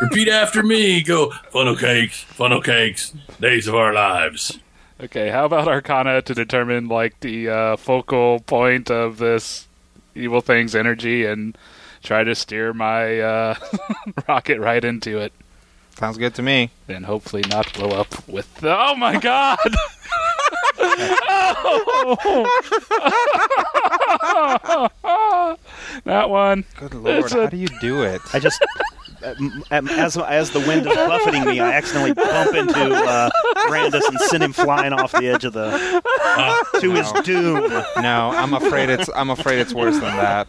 Repeat after me. Go funnel cakes, funnel cakes, days of our lives. Okay, how about Arcana to determine like the uh, focal point of this evil thing's energy and try to steer my uh, rocket right into it, Sounds good to me. and hopefully not blow up with. The- oh my god! Oh! that one. Good lord, It's a- how do you do it? I just, as as the wind is buffeting me, I accidentally bump into uh, Randus and send him flying off the edge of the to his doom. No, I'm afraid it's I'm afraid it's worse than that.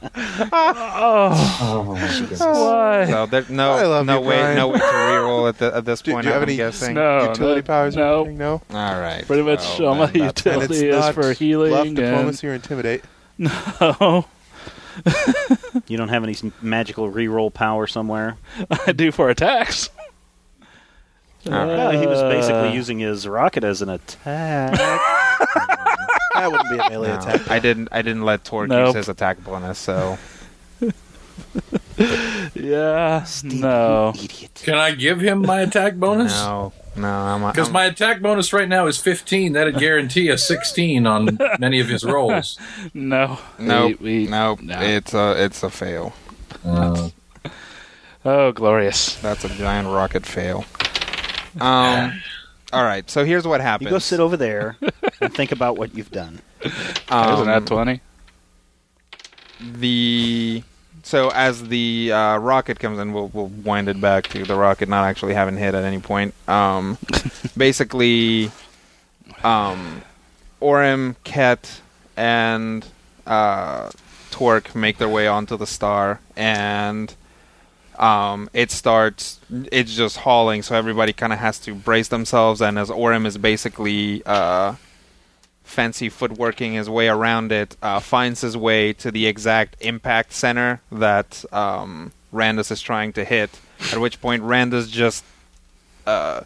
Oh, why? So there, no I love no you, way Brian. no way to reroll at, the, at this Do, point. do you have I'm any guessing. No. utility no, powers? No. No. All right. Pretty much Well, all my then that's- And it's utility is not for bluff, healing diplomacy, or intimidate. no, You don't have any s- magical reroll power somewhere? I do for attacks. All right. No, he was basically Uh, using his rocket as an attack. That wouldn't be a melee No, attack. I didn't. I didn't let Torque Nope. use his attack bonus. So Yeah, no. Idiot. Can I give him my attack bonus? no, no. I'm Because my attack bonus right now is 15. That'd guarantee a 16 on many of his rolls. No. Nope. We, we, Nope. no. It's a it's a fail. Uh, Oh, glorious. That's a giant rocket fail. Um. All right. So here's what happens. You go sit over there and think about what you've done. There's Um, an at 20. the so as the uh, rocket comes in, we'll we'll wind it back to the rocket not actually having hit at any point. Um, basically, um, Orem, Ket, and uh, Torque make their way onto the star, and um, it starts. It's just hauling, so everybody kind of has to brace themselves. And as Orem is basically uh, fancy footworking his way around it, uh, finds his way to the exact impact center that um, Randus is trying to hit. At which point, Randus just uh,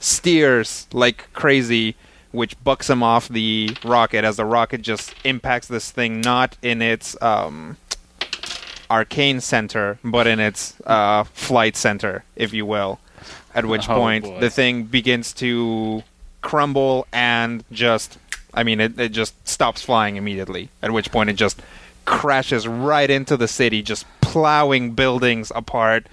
steers like crazy, which bucks him off the rocket as the rocket just impacts this thing not in its um, arcane center, but in its uh, flight center, if you will. At which Oh, point, boy. the thing begins to crumble and just I mean it, it just stops flying immediately. At which point it just crashes right into the city, just plowing buildings apart,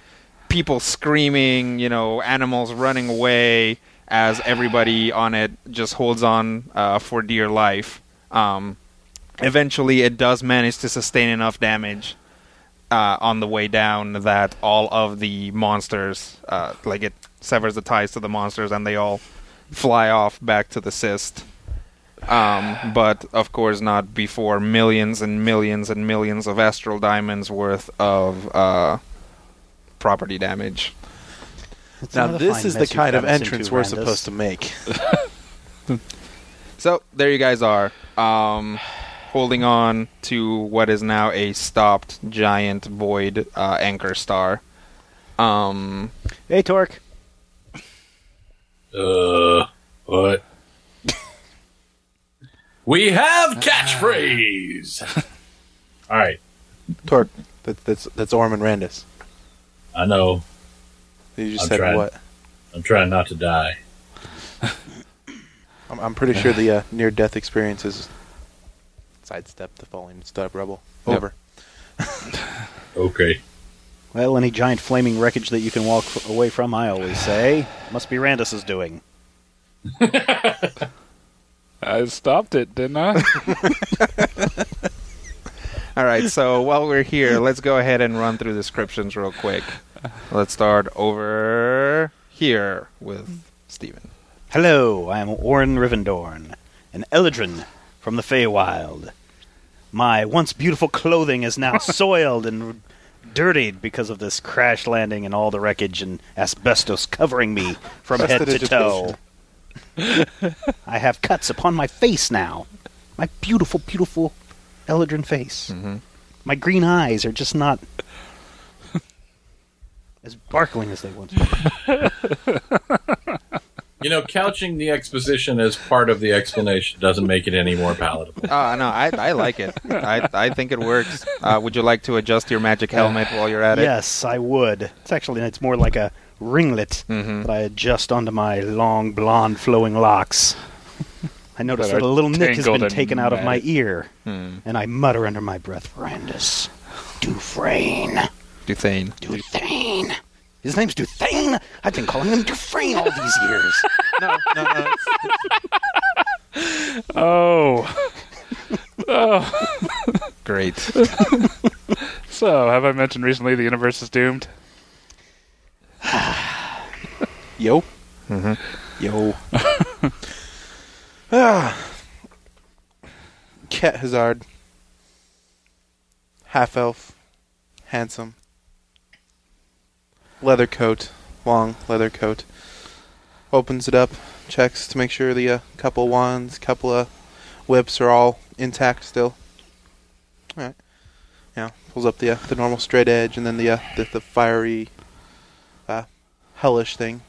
people screaming, you know, animals running away as everybody on it just holds on uh, for dear life. Um, eventually, it does manage to sustain enough damage uh, on the way down that all of the monsters, uh, like it severs the ties to the monsters, and they all fly off back to the cyst. Um, but of course, not before millions and millions and millions of astral diamonds worth of uh, property damage. It's Now this is the kind of entrance we're Randus. supposed to make. So there you guys are, um, holding on to what is now a stopped giant void uh, anchor star. Um, Hey, Torque. uh, what? We have catchphrase. All right, Torque. That, that's that's Orem and Randus. I know. You just I'm said trying. what? I'm trying not to die. I'm, I'm pretty sure the uh, near-death experiences sidestep the falling stub rubble. Yep. Over. Okay. Well, any giant flaming wreckage that you can walk f- away from, I always say, must be Randus's doing. I stopped it, didn't I? all right, so while we're here, let's go ahead and run through descriptions real quick. Let's start over here with Steven. Hello, I am Orin Rivendorn, an Eladrin from the Feywild. My once beautiful clothing is now soiled and dirtied because of this crash landing and all the wreckage and asbestos covering me from head to toe. I have cuts upon my face now. my beautiful, beautiful Eladrin face. Mhm. My green eyes are just not as sparkling as they once were. You know, couching the exposition as part of the explanation doesn't make it any more palatable. Uh, no, I, I like it. I, I think it works. Uh, would you like to adjust your magic helmet while you're at it? Yes, I would. It's actually it's more like a ringlet Mhm. that I adjust onto my long blonde flowing locks. I notice That that a little nick has been taken out of my ear, Hmm. and I mutter under my breath, "Brandis, Dufresne, Duthane. Dufresne." His name's Dufresne. I've been calling him Dufresne all these years. No, no, no. Oh. oh. Great. So, have I mentioned recently the universe is doomed? Yo. Mhm. Yo. ah. Cat Hazard. Half elf. Handsome. Leather coat. Long leather coat. Opens it up. Checks to make sure the uh, couple wands, couple of whips are all intact still. Alright. Yeah. Pulls up the uh, the normal straight edge and then the uh, the, the fiery uh, hellish thing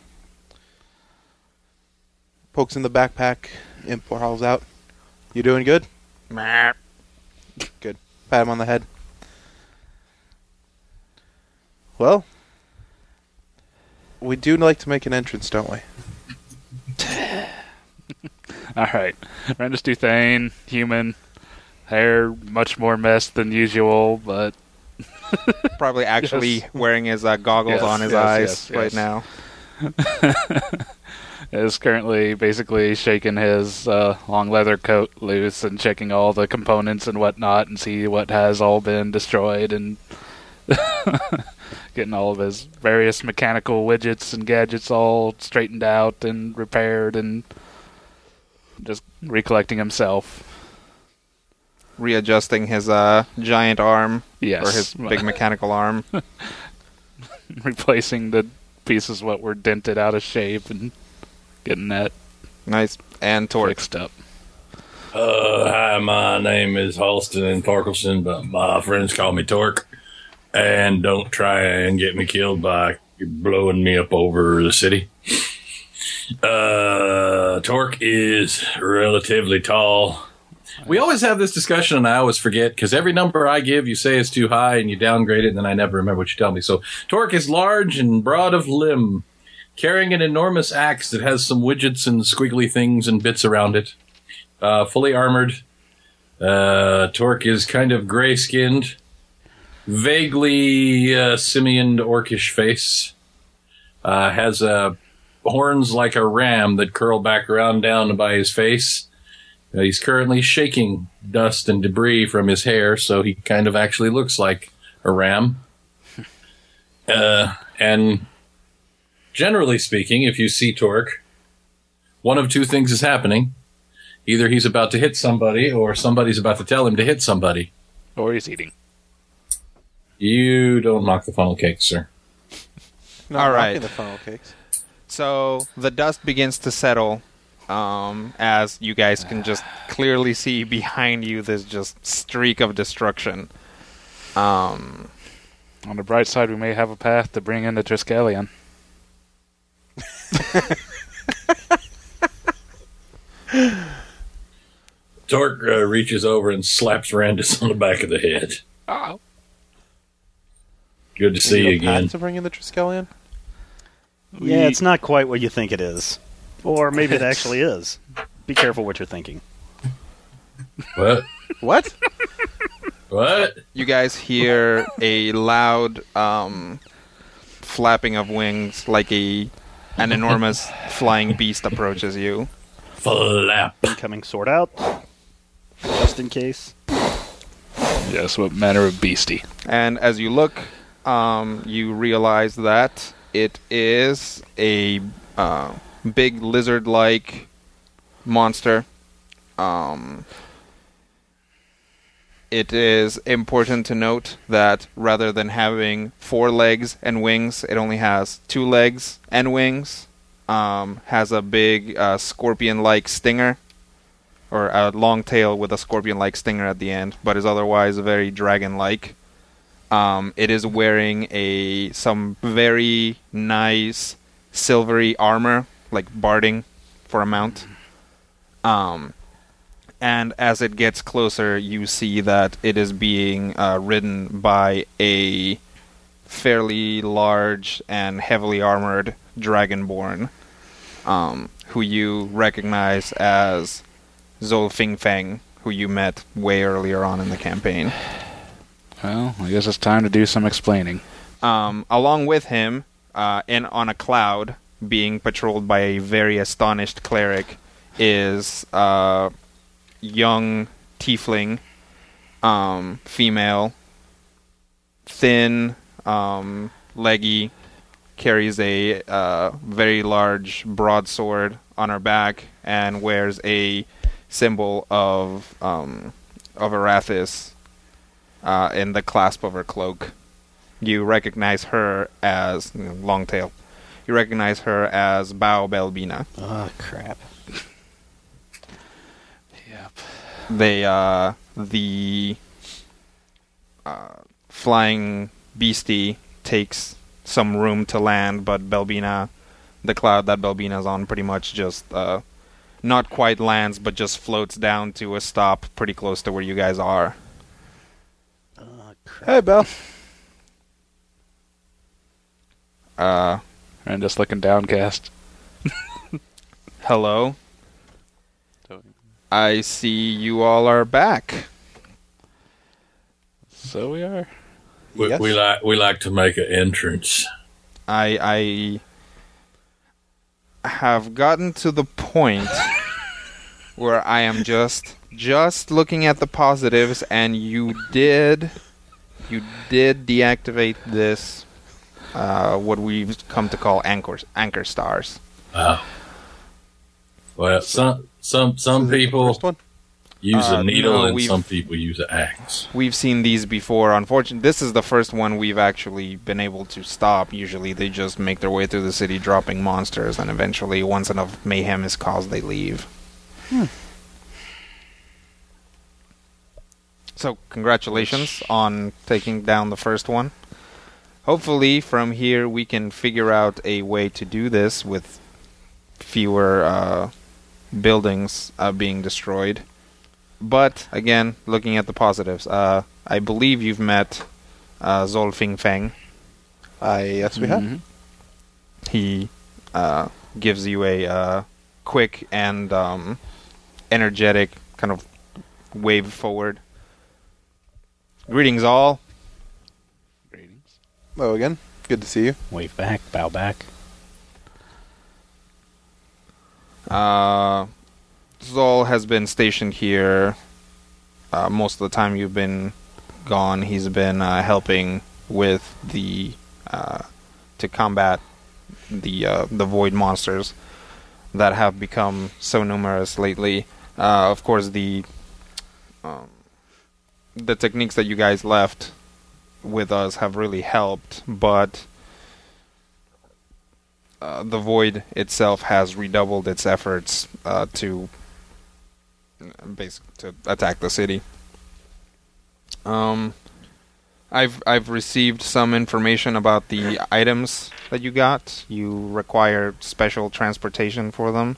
pokes in the backpack. Imp howls out. You doing good? Good. Pat him on the head. Well, we do like to make an entrance, don't we? All right. Brandis Duthane, human, hair much more messed than usual, but Probably actually Yes. wearing his uh, goggles Yes, on his yes, eyes yes, right now. is currently basically shaking his uh, long leather coat loose and checking all the components and whatnot and see what has all been destroyed and getting all of his various mechanical widgets and gadgets all straightened out and repaired and just recollecting himself. Readjusting his uh, giant arm Yes. or his big mechanical arm. replacing the pieces what were dented out of shape and getting that Nice. And torqued fixed up. Uh, hi, my name is Halston and Parkinson, but my friends call me Torque. And don't try and get me killed by blowing me up over the city. Uh, Torque is relatively tall. We always have this discussion, and I always forget because every number I give, you say is too high, and you downgrade it, and then I never remember what you tell me. So, Torque is large and broad of limb, carrying an enormous axe that has some widgets and squiggly things and bits around it uh, fully armored. Uh, Torque is kind of gray skinned, vaguely uh, simian orcish face. Uh, has uh, horns like a ram that curl back around down by his face. Uh, he's currently shaking dust and debris from his hair, so he kind of actually looks like a ram. Uh, and generally speaking, if you see Torque, one of two things is happening either he's about to hit somebody or somebody's about to tell him to hit somebody. Or he's eating. You don't knock the funnel cake, sir. No, All I'm right. knocking The funnel cakes. So the dust begins to settle um, as you guys can just clearly see behind you this just streak of destruction. Um, On the bright side, we may have a path to bring in the Triskelion. Torque uh, reaches over and slaps Randus on the back of the head. Oh. Good to see you Need again. To bring in the Triskelion. Yeah, it's not quite what you think it is. Or maybe it actually is. Be careful what you're thinking. What? What? What? you guys hear a loud um, flapping of wings, like a an enormous flying beast approaches you. Flap. Incoming sword out. Just in case. Yes, what manner of beastie? And as you look, um, you realize that it is a uh, big lizard-like monster. Um, it is important to note that rather than having four legs and wings, it only has two legs and wings. Um, has a big uh, scorpion-like stinger or a long tail with a scorpion-like stinger at the end, but is otherwise very dragon-like. Um, it is wearing a some very nice silvery armor, like barding for a mount. Um, and as it gets closer, you see that it is being uh, ridden by a fairly large and heavily armored dragonborn, um, who you recognize as Zolfing Feng, who you met way earlier on in the campaign. Well, I guess it's time to do some explaining. Um, along with him, uh, and on a cloud, being patrolled by a very astonished cleric, is a young tiefling, um, female, thin, um, leggy, carries a uh, very large broadsword on her back, and wears a symbol of um, of Erathis uh, in the clasp of her cloak. You recognize her as Longtail. You recognize her as Bao Belbina. Oh, crap. Yep. They uh, the uh, flying beastie takes some room to land, but Belbina, the cloud that Belbina's on, pretty much just uh, not quite lands, but just floats down to a stop pretty close to where you guys are. Oh, crap. Hey, Bell. Uh, And just looking downcast. hello. I see you all are back. So we are. We, Yes. we like we like to make an entrance. I I have gotten to the point where I am just just looking at the positives and you did you did deactivate this uh, what we've come to call anchors anchor stars. Wow. Well, some some some Is it the people use Uh, a needle no, and some people use an axe. We've seen these before. Unfortunately, this is the first one we've actually been able to stop. Usually, they just make their way through the city, dropping monsters, and eventually, once enough mayhem is caused, they leave. So, congratulations on taking down the first one. Hopefully, from here, we can figure out a way to do this with fewer uh, buildings uh, being destroyed. But again, looking at the positives, uh, I believe you've met uh, Zolfing Feng. I yes, we have. Mhm. He uh, gives you a uh, quick and um, energetic kind of wave forward. Greetings, all. Greetings. Hello again. Good to see you. Wave back, bow back. Uh, Zol has been stationed here uh, most of the time you've been gone. He's been uh, helping with the uh, to combat the uh, the void monsters that have become so numerous lately. Uh, of course, the um, the techniques that you guys left with us have really helped, but uh, the void itself has redoubled its efforts uh, to basic to attack the city. Um, I've I've received some information about the items that you got. You require special transportation for them.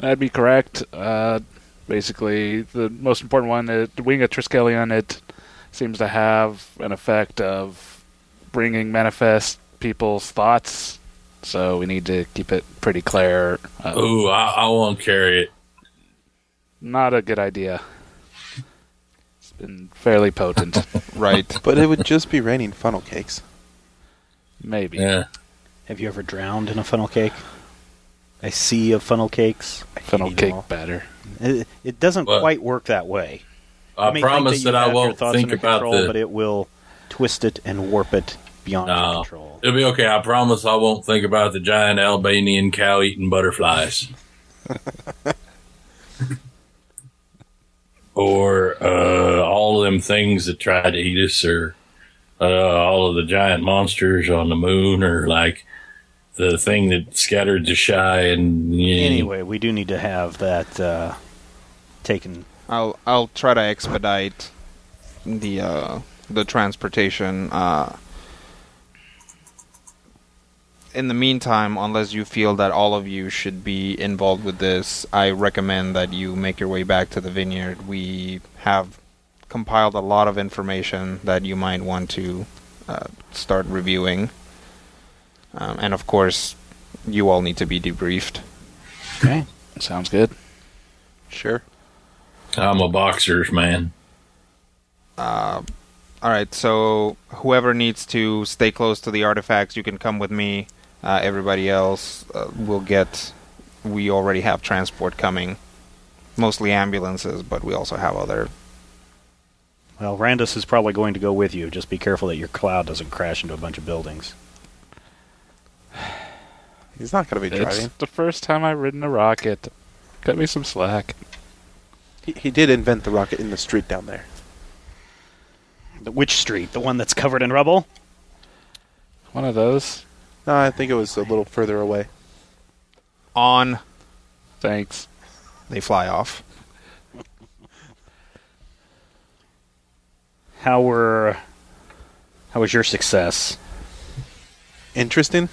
That'd be correct. Uh, basically, the most important one, the Wing of Triskelion, it seems to have an effect of bringing manifest people's thoughts. So we need to keep it pretty clear. Uh, Ooh, I, I won't carry it. Not a good idea. It's been fairly potent. Right. But it would just be raining funnel cakes. Maybe. Yeah. Have you ever drowned in a funnel cake? A sea of funnel cakes? Funnel cake batter. It, it doesn't Well- quite work that way. I promise think that, I won't think about control, the. but it will twist it and warp it beyond No. control. It'll be okay. I promise I won't think about the giant Albanian cow eating butterflies. or uh, all of them things that try to eat us, or uh, all of the giant monsters on the moon, or like the thing that scattered the shy and yeah, Anyway, we do need to have that uh, taken. I'll I'll try to expedite the uh, the transportation. Uh, in the meantime, unless you feel that all of you should be involved with this, I recommend that you make your way back to the vineyard. We have compiled a lot of information that you might want to uh, start reviewing, um, and of course, you all need to be debriefed. Okay. Sounds good. Sure. I'm a boxer's man. Uh, all right, so whoever needs to stay close to the artifacts, you can come with me. Uh, everybody else uh, will get. We already have transport coming, mostly ambulances, but we also have other. Well, Randus is probably going to go with you. Just be careful that your cloud doesn't crash into a bunch of buildings. He's not going to be It's driving. the first time I've ridden a rocket. Cut me some slack. He, he did invent the rocket in the street down there. The which street? The one that's covered in rubble? One of those. No, I think it was a little further away. On, Thanks. they fly off. How were? How was your success? Interesting.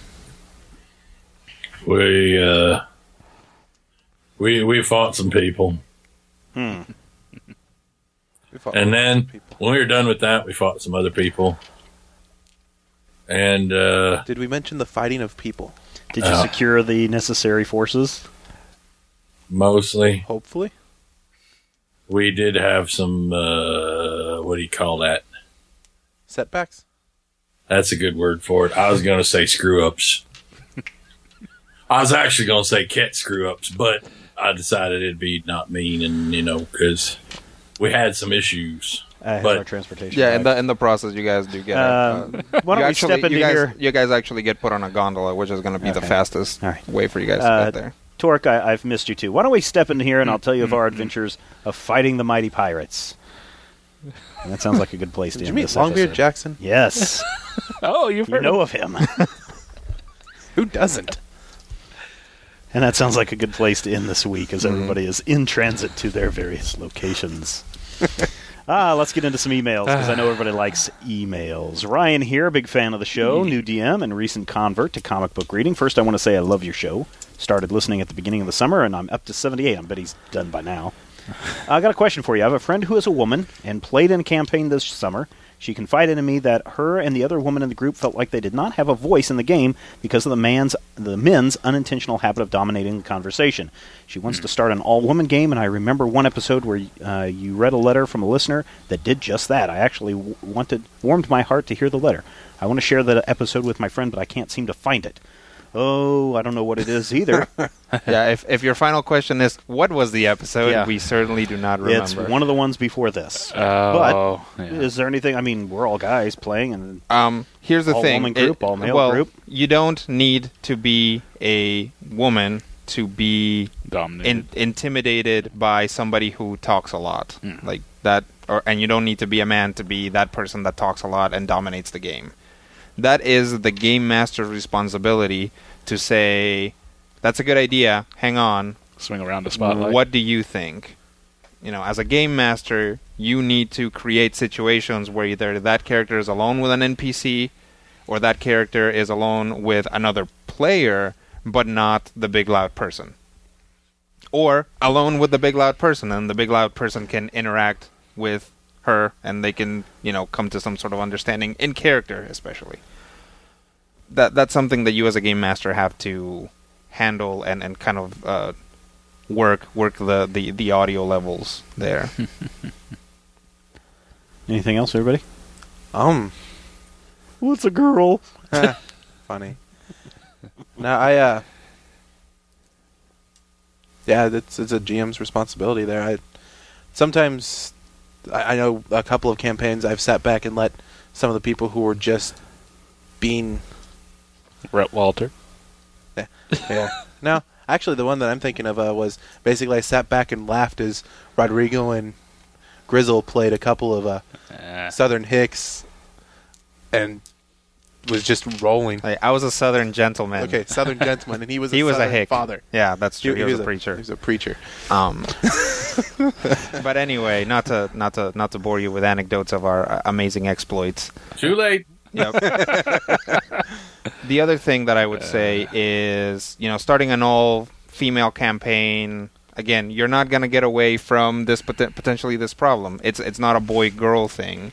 We uh, we we fought some people, Hmm. We and then when we were done with that, we fought some other people, and uh, Did we mention the fighting of people? Did you Uh. secure the necessary forces? mostly Hopefully. we did have some uh, what do you call that? Setbacks? That's a good word for it. I was going to say screw ups. I was actually going to say cat screw ups, but I decided it'd be not mean, and you know, because we had some issues. Uh, But- our transportation. Yeah, in the in the process, you guys do get. Um, uh, why don't you we actually, step into you guys, here? You guys actually get put on a gondola, which is going to be the fastest All right. way for you guys Uh, to get there. Torque, I, I've missed you too. Why don't we step into here and I'll tell you of our adventures of fighting the mighty pirates. And that sounds like a good place to Did you end meet this Longbeard episode. Jackson? Yes, Oh, you've you know of him. Who doesn't? And that sounds like a good place to end this week as mm-hmm. everybody is in transit to their various locations. ah, let's get into some emails because I know ah. everybody likes emails. Ryan here, big fan of the show, mm-hmm. new DM and recent convert to comic book reading. First, I want to say I love your show. Started listening at the beginning of the summer and I'm up to 78. I bet he's done by now. I got a question for you. I have a friend who is a woman and played in a campaign this summer. She confided in me that her and the other woman in the group felt like they did not have a voice in the game because of the man's the men's unintentional habit of dominating the conversation. She wants to start an all-woman game, and I remember one episode where uh, you read a letter from a listener that did just that. I actually wanted warmed my heart to hear the letter. I want to share that episode with my friend, but I can't seem to find it. Oh, I don't know what it is either. yeah, if if your final question is what was the episode, Yeah. we certainly do not remember. it's one of the ones before this. Oh, but yeah. is there anything? I mean, we're all guys playing, and Um, here's the All thing: woman group, all male well, group? You don't need to be a woman to be dominated. in, intimidated by somebody who talks a lot, Hmm. like that, or and you don't need to be a man to be that person that talks a lot and dominates the game. That is the game master's responsibility to say, "That's a good idea. Hang on, Swing around the spotlight. what do you think? You know, as a game master, you need to create situations where either that character is alone with an NPC or that character is alone with another player, but not the big loud person. Or alone with the big loud person, and the big loud person can interact with her and they can, you know, come to some sort of understanding in character, especially. That that's something that you as a game master have to handle and, and kind of uh, work work the, the, the audio levels there. anything else, everybody? Um, What's a girl? funny. now I uh, yeah, it's it's a GM's responsibility there. I sometimes I, I know a couple of campaigns I've sat back and let some of the people who were just being Rhett Walter. yeah. yeah. no, actually, the one that I'm thinking of uh, was basically I sat back and laughed as Rodrigo and Grizzle played a couple of uh, Eh. Southern Hicks, and was just rolling. Like, I was a southern gentleman. Okay, Southern gentleman, and he was a he was a hick. father. Yeah, that's true. He, was, a preacher. He was a preacher. Um, but anyway, not to not to not to bore you with anecdotes of our uh, amazing exploits. Too late. Yep. the other thing that I would say is, you know, starting an all female campaign. Again, you're not going to get away from this poten- potentially this problem. It's it's not a boy girl thing.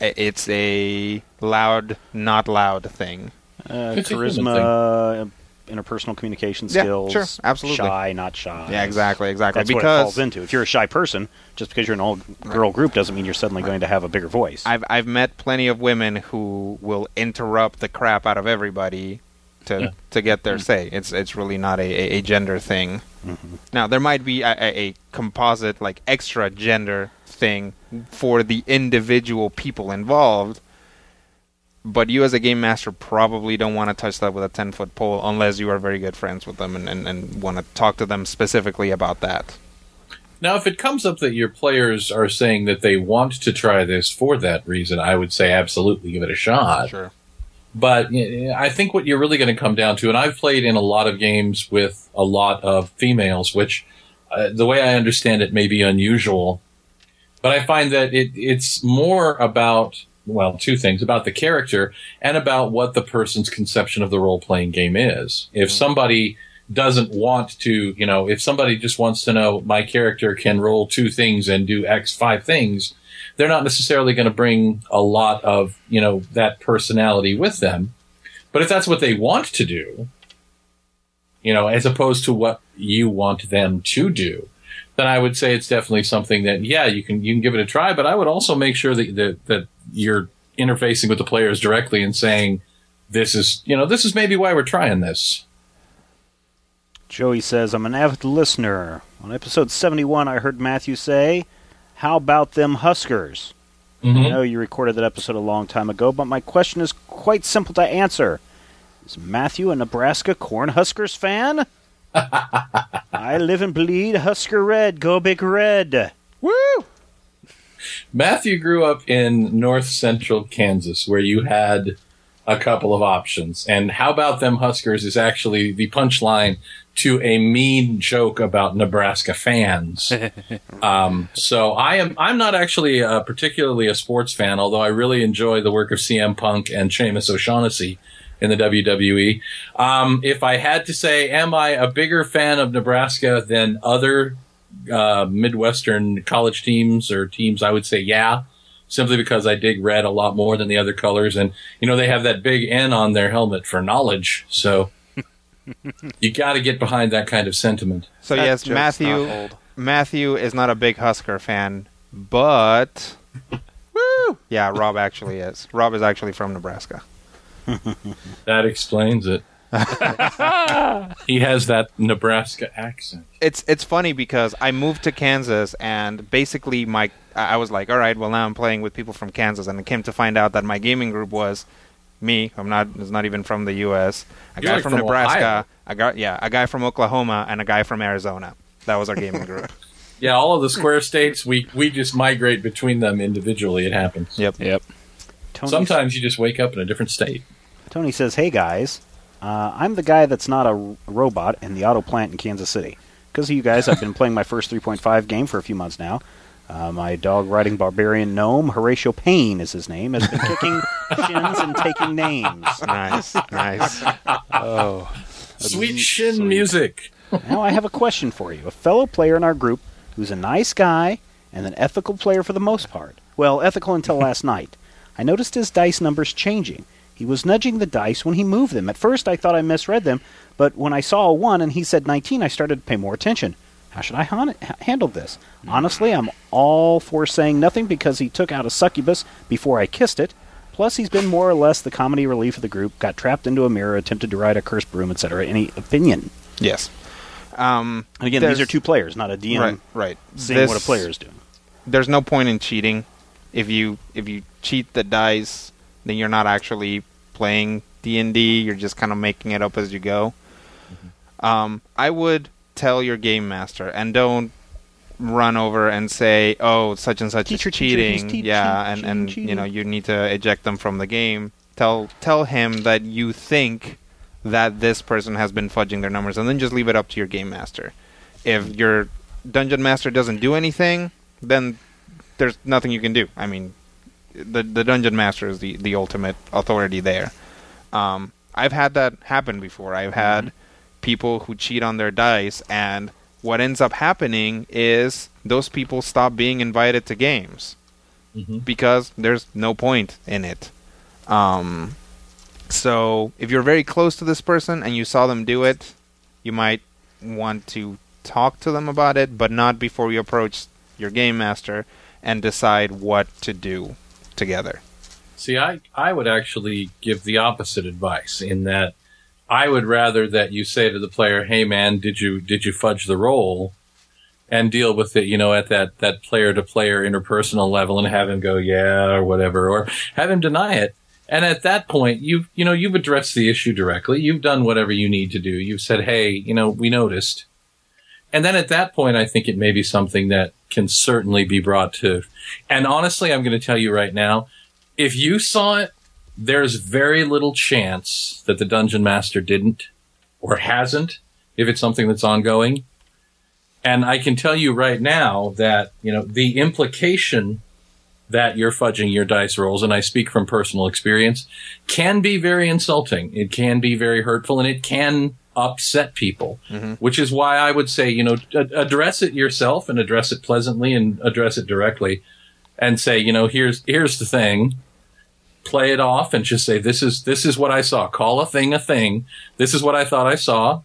It's a loud, not loud thing. Uh, It's a human charisma, interpersonal communication Yeah, skills. sure, absolutely. Shy, not shy. Yeah, exactly, exactly. That's what it falls into. If you're a shy person, just because you're an all girl group doesn't mean you're suddenly going to have a bigger voice. I've I've met plenty of women who will interrupt the crap out of everybody to Yeah. to get their say. It's it's really not a, a, a gender thing. Now there might be a, a, a composite like extra gender thing for the individual people involved. But you as a game master probably don't want to touch that with a ten foot pole unless you are very good friends with them and, and, and want to talk to them specifically about that. Now, if it comes up that your players are saying that they want to try this for that reason, I would say absolutely give it a shot. Sure. But I think what you're really going to come down to, and I've played in a lot of games with a lot of females, which uh, the way I understand it may be unusual, but I find that it, it's more about, well, two things about the character and about what the person's conception of the role playing game is. If mm-hmm. somebody doesn't want to, you know, if somebody just wants to know my character can roll two things and do X five things, they're not necessarily going to bring a lot of, you know, that personality with them. But if that's what they want to do, you know, as opposed to what you want them to do, then I would say it's definitely something that, yeah, you can, you can give it a try, but I would also make sure that, that, that you're interfacing with the players directly and saying, this is, you know, this is maybe why we're trying this. Joey says, I'm an avid listener. On episode 71, I heard Matthew say, How about them Huskers? I mm-hmm. know you recorded that episode a long time ago, but my question is quite simple to answer. Is Matthew a Nebraska Cornhuskers fan? I live and bleed Husker Red. Go Big Red. Woo! Matthew grew up in north central Kansas where you had a couple of options. And how about them Huskers is actually the punchline to a mean joke about Nebraska fans. um, so I am, I'm not actually uh, particularly a sports fan, although I really enjoy the work of CM Punk and Sheamus O'Shaughnessy in the WWE. Um, if I had to say, am I a bigger fan of Nebraska than other uh, Midwestern college teams or teams, I would say yeah, simply because I dig red a lot more than the other colors. And, you know, they have that big N on their helmet for knowledge. So you got to get behind that kind of sentiment. So That yes, Matthew. Matthew is not a big Husker fan, but woo, yeah, Rob actually is. Rob is actually from Nebraska. That explains it. he has that Nebraska accent. It's it's funny because I moved to Kansas and basically my I I was like, all right, well now I'm playing with people from Kansas, and I came to find out that my gaming group was me. I'm not. It's not even from the U.S. A You're guy like from, from Nebraska. Ohio. A guy, yeah, a guy from Oklahoma, and a guy from Arizona. That was our gaming group. Yeah, all of the square states, we, we just migrate between them individually. It happens. Yep. Yep. Tony, Sometimes you just wake up in a different state. Tony says, Hey guys, uh, I'm the guy that's not a r- robot in the auto plant in Kansas City. Because of you guys, I've been playing my first 3.5 game for a few months now. Uh, my dog riding barbarian gnome, Horatio Payne is his name, has been kicking shins and taking names. Nice, nice. Oh. Sweet shin music. Now I have a question for you. A fellow player in our group who's a nice guy and an ethical player for the most part. Well, ethical until last night. I noticed his dice numbers changing. He was nudging the dice when he moved them. At first I thought I misread them, but when I saw a 1 and he said 19, I started to pay more attention. How should I han- ha- handle this? Honestly, I'm all for saying nothing because he took out a succubus before I kissed it. Plus, he's been more or less the comedy relief of the group, got trapped into a mirror, attempted to ride a cursed broom, etc. Any opinion? Yes. Um, And again, these are two players, not a DM right, right. seeing what a This- player is doing. There's no point in cheating. If you if you cheat the dice, then you're not actually playing D and D. You're just kind of making it up as you go. Um, I would tell your game master and don't run over and say, "Oh, such and such Teacher, is teacher, he's cheating." yeah, and and cheating. you know you need to eject them from the game. Tell tell him that you think that this person has been fudging their numbers, and then just leave it up to your game master. If your dungeon master doesn't do anything, then there's nothing you can do. I mean, the the dungeon master is the the ultimate authority there. Um, I've had that happen before. I've had people who cheat on their dice, and what ends up happening is those people stop being invited to games Mhm. because there's no point in it. Um, so if you're very close to this person and you saw them do it, you might want to talk to them about it, but not before you approach your game master and decide what to do together. See, I, I would actually give the opposite advice in that I would rather that you say to the player, "Hey, man, did you did you fudge the roll?" and deal with it, you know, at that that player to player interpersonal level, and have him go, "Yeah," or whatever, or have him deny it. And at that point, you've you know you've addressed the issue directly. You've done whatever you need to do. You've said, "Hey, you know, we noticed." And then at that point, I think it may be something that can certainly be brought to. And honestly, I'm going to tell you right now, if you saw it, there's very little chance that the dungeon master didn't or hasn't if it's something that's ongoing. And I can tell you right now that, you know, the implication that you're fudging your dice rolls, and I speak from personal experience, can be very insulting. It can be very hurtful and it can upset people, which is why I would say, you know, ad- address it yourself and address it pleasantly and address it directly and say, you know, here's, here's the thing play it off and just say this is this is what I saw. Call a thing a thing. This is what I thought I saw.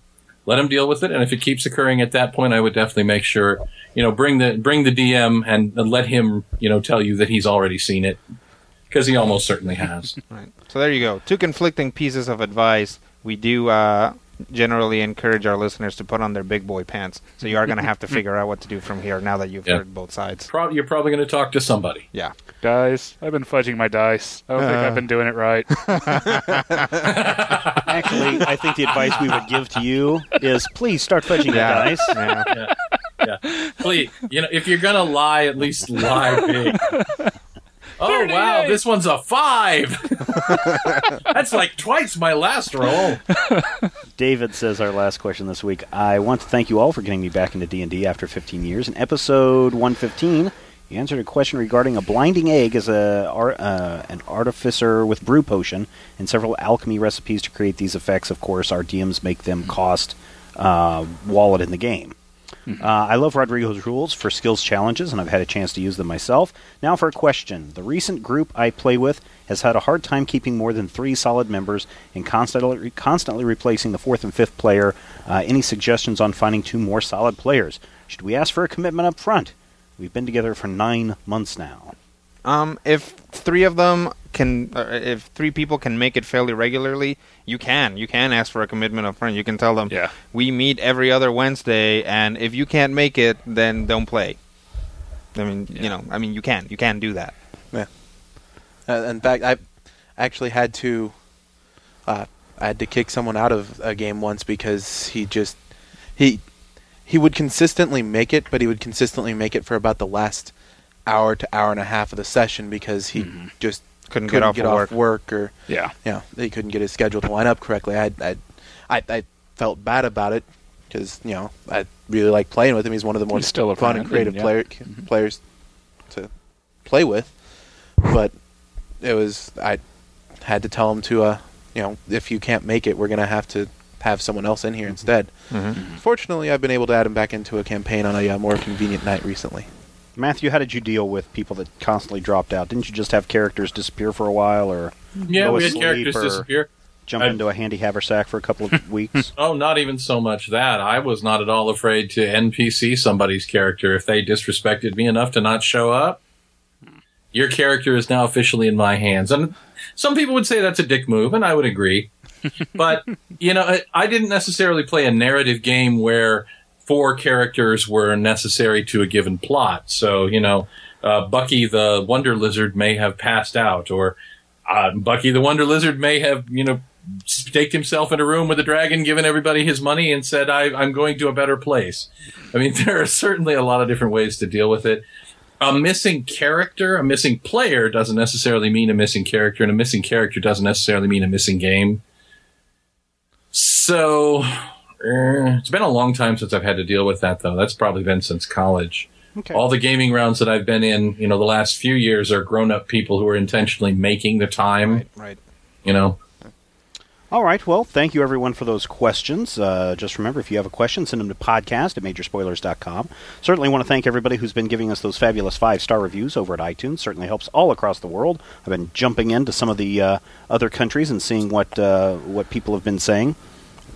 Let him deal with it, and if it keeps occurring at that point, I would definitely make sure you know bring the bring the DM and, and let him you know tell you that he's already seen it because he almost certainly has. Right. So there you go. Two conflicting pieces of advice. We do uh, generally encourage our listeners to put on their big boy pants. So you are going to have to figure out what to do from here now that you've Yeah. heard both sides. Pro- you're probably going to talk to somebody. Yeah. Guys, I've been fudging my dice. I don't think I've uh. been doing it right. Actually, I think the advice we would give to you is please start fudging your Yeah. dice. Yeah. Yeah, please. You know, if you're going to lie, at least lie big. Oh wow, this one's a five. That's like twice my last roll. David says our last question this week. I want to thank you all for getting me back into D&D after 15 years. In episode 115, you answered a question regarding a blinding egg as a uh, an artificer with brew potion and several alchemy recipes to create these effects. Of course, our DMs make them cost uh, wallet in the game. Uh, I love Rodrigo's rules for skills challenges, and I've had a chance to use them myself. Now for a question. The recent group I play with has had a hard time keeping more than three solid members and constantly, constantly replacing the fourth and fifth player. Uh, any suggestions on finding two more solid players? Should we ask for a commitment up front? We've been together for nine months now. Um, if three of them can, uh, if three people can make it fairly regularly, you can. You can ask for a commitment up front. You can tell them, Yeah. we meet every other Wednesday, and if you can't make it, then don't play. I mean, you know, I mean, you can. You can do that. Uh, in fact, I actually had to, uh, I had to kick someone out of a game once because he just he he would consistently make it, but he would consistently make it for about the last hour to hour and a half of the session because he just Couldn't get couldn't off get of off work. work or Yeah. you know he couldn't get his schedule to line up correctly. I I I, I felt bad about it because you know I really like playing with him. He's one of the more still fun and creative yeah. player, players to play with. But it was I had to tell him to uh you know if you can't make it, we're gonna have to have someone else in here instead. Mm-hmm. Fortunately, I've been able to add him back into a campaign on a uh, more convenient night recently. Matthew, how did you deal with people that constantly dropped out? Didn't you just have characters disappear for a while or Yeah, Go we had characters disappear. jump I- into a handy haversack for a couple of weeks? Oh, not even so much that. I was not at all afraid to NPC somebody's character if they disrespected me enough to not show up. Your character is now officially in my hands. And some people would say that's a dick move, and I would agree. but, you know, I, I didn't necessarily play a narrative game where four characters were necessary to a given plot. So, you know, uh, Bucky the Wonder Lizard may have passed out, or uh, Bucky the Wonder Lizard may have, you know, staked himself in a room with a dragon, given everybody his money, and said, I, I'm going to a better place. I mean, there are certainly a lot of different ways to deal with it. A missing character, a missing player doesn't necessarily mean a missing character, and a missing character doesn't necessarily mean a missing game. So, it's been a long time since I've had to deal with that, though. That's probably been since college. Okay. All the gaming rounds that I've been in, you know, the last few years are grown up people who are intentionally making the time, Right, right. you know. All right. Well, thank you everyone for those questions. Uh, just remember, if you have a question, send them to podcast at majorspoilers.com. Certainly want to thank everybody who's been giving us those fabulous five star reviews over at iTunes. Certainly helps all across the world. I've been jumping into some of the uh, other countries and seeing what uh, what people have been saying.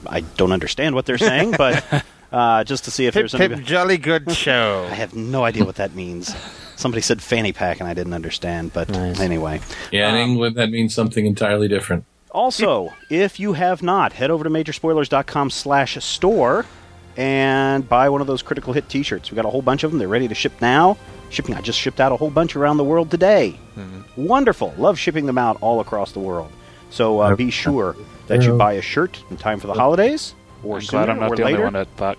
I don't understand what they're saying, but uh, just to see if Pip there's Pip any. Jolly Good Show. I have no idea what that means. Somebody said fanny pack, and I didn't understand. But Nice. anyway, Yeah, in England, that means something entirely different. Also, if you have not, head over to majorspoilers.com slash store and buy one of those critical hit t-shirts. We got a whole bunch of them. They're ready to ship now. Shipping, I just shipped out a whole bunch around the world today. Wonderful. Love shipping them out all across the world. So uh, be sure that you buy a shirt in time for the holidays or I'm sooner glad I'm not or the later. only one that thought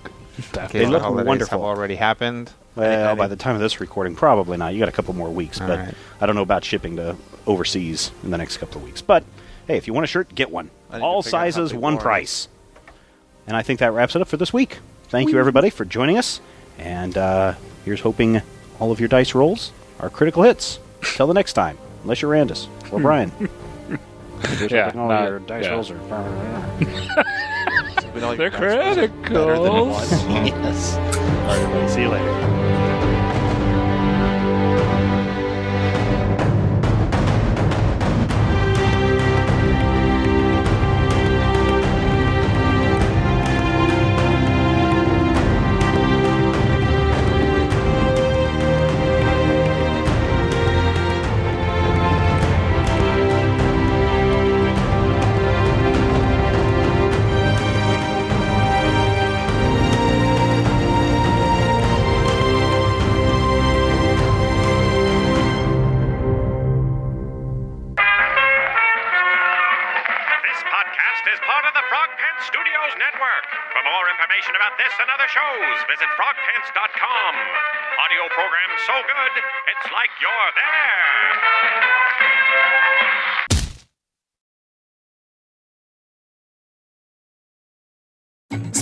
that. They look the holidays wonderful. Have already happened. Well, by the time of this recording, probably not. You got a couple more weeks, All but right. I don't know about shipping to overseas in the next couple of weeks. But hey, if you want a shirt, get one. I need to All figure out how sizes, one more price. And I think that wraps it up for this week. Thank you, everybody, for joining us. And uh, here's hoping all of your dice rolls are critical hits. Till the next time, unless you're Randus or Brian. Here's Yeah, hoping oh, all not- your dice yeah. rolls are. We know They're your dice rolls are better than criticals. one. yes. All right, everybody. See you later.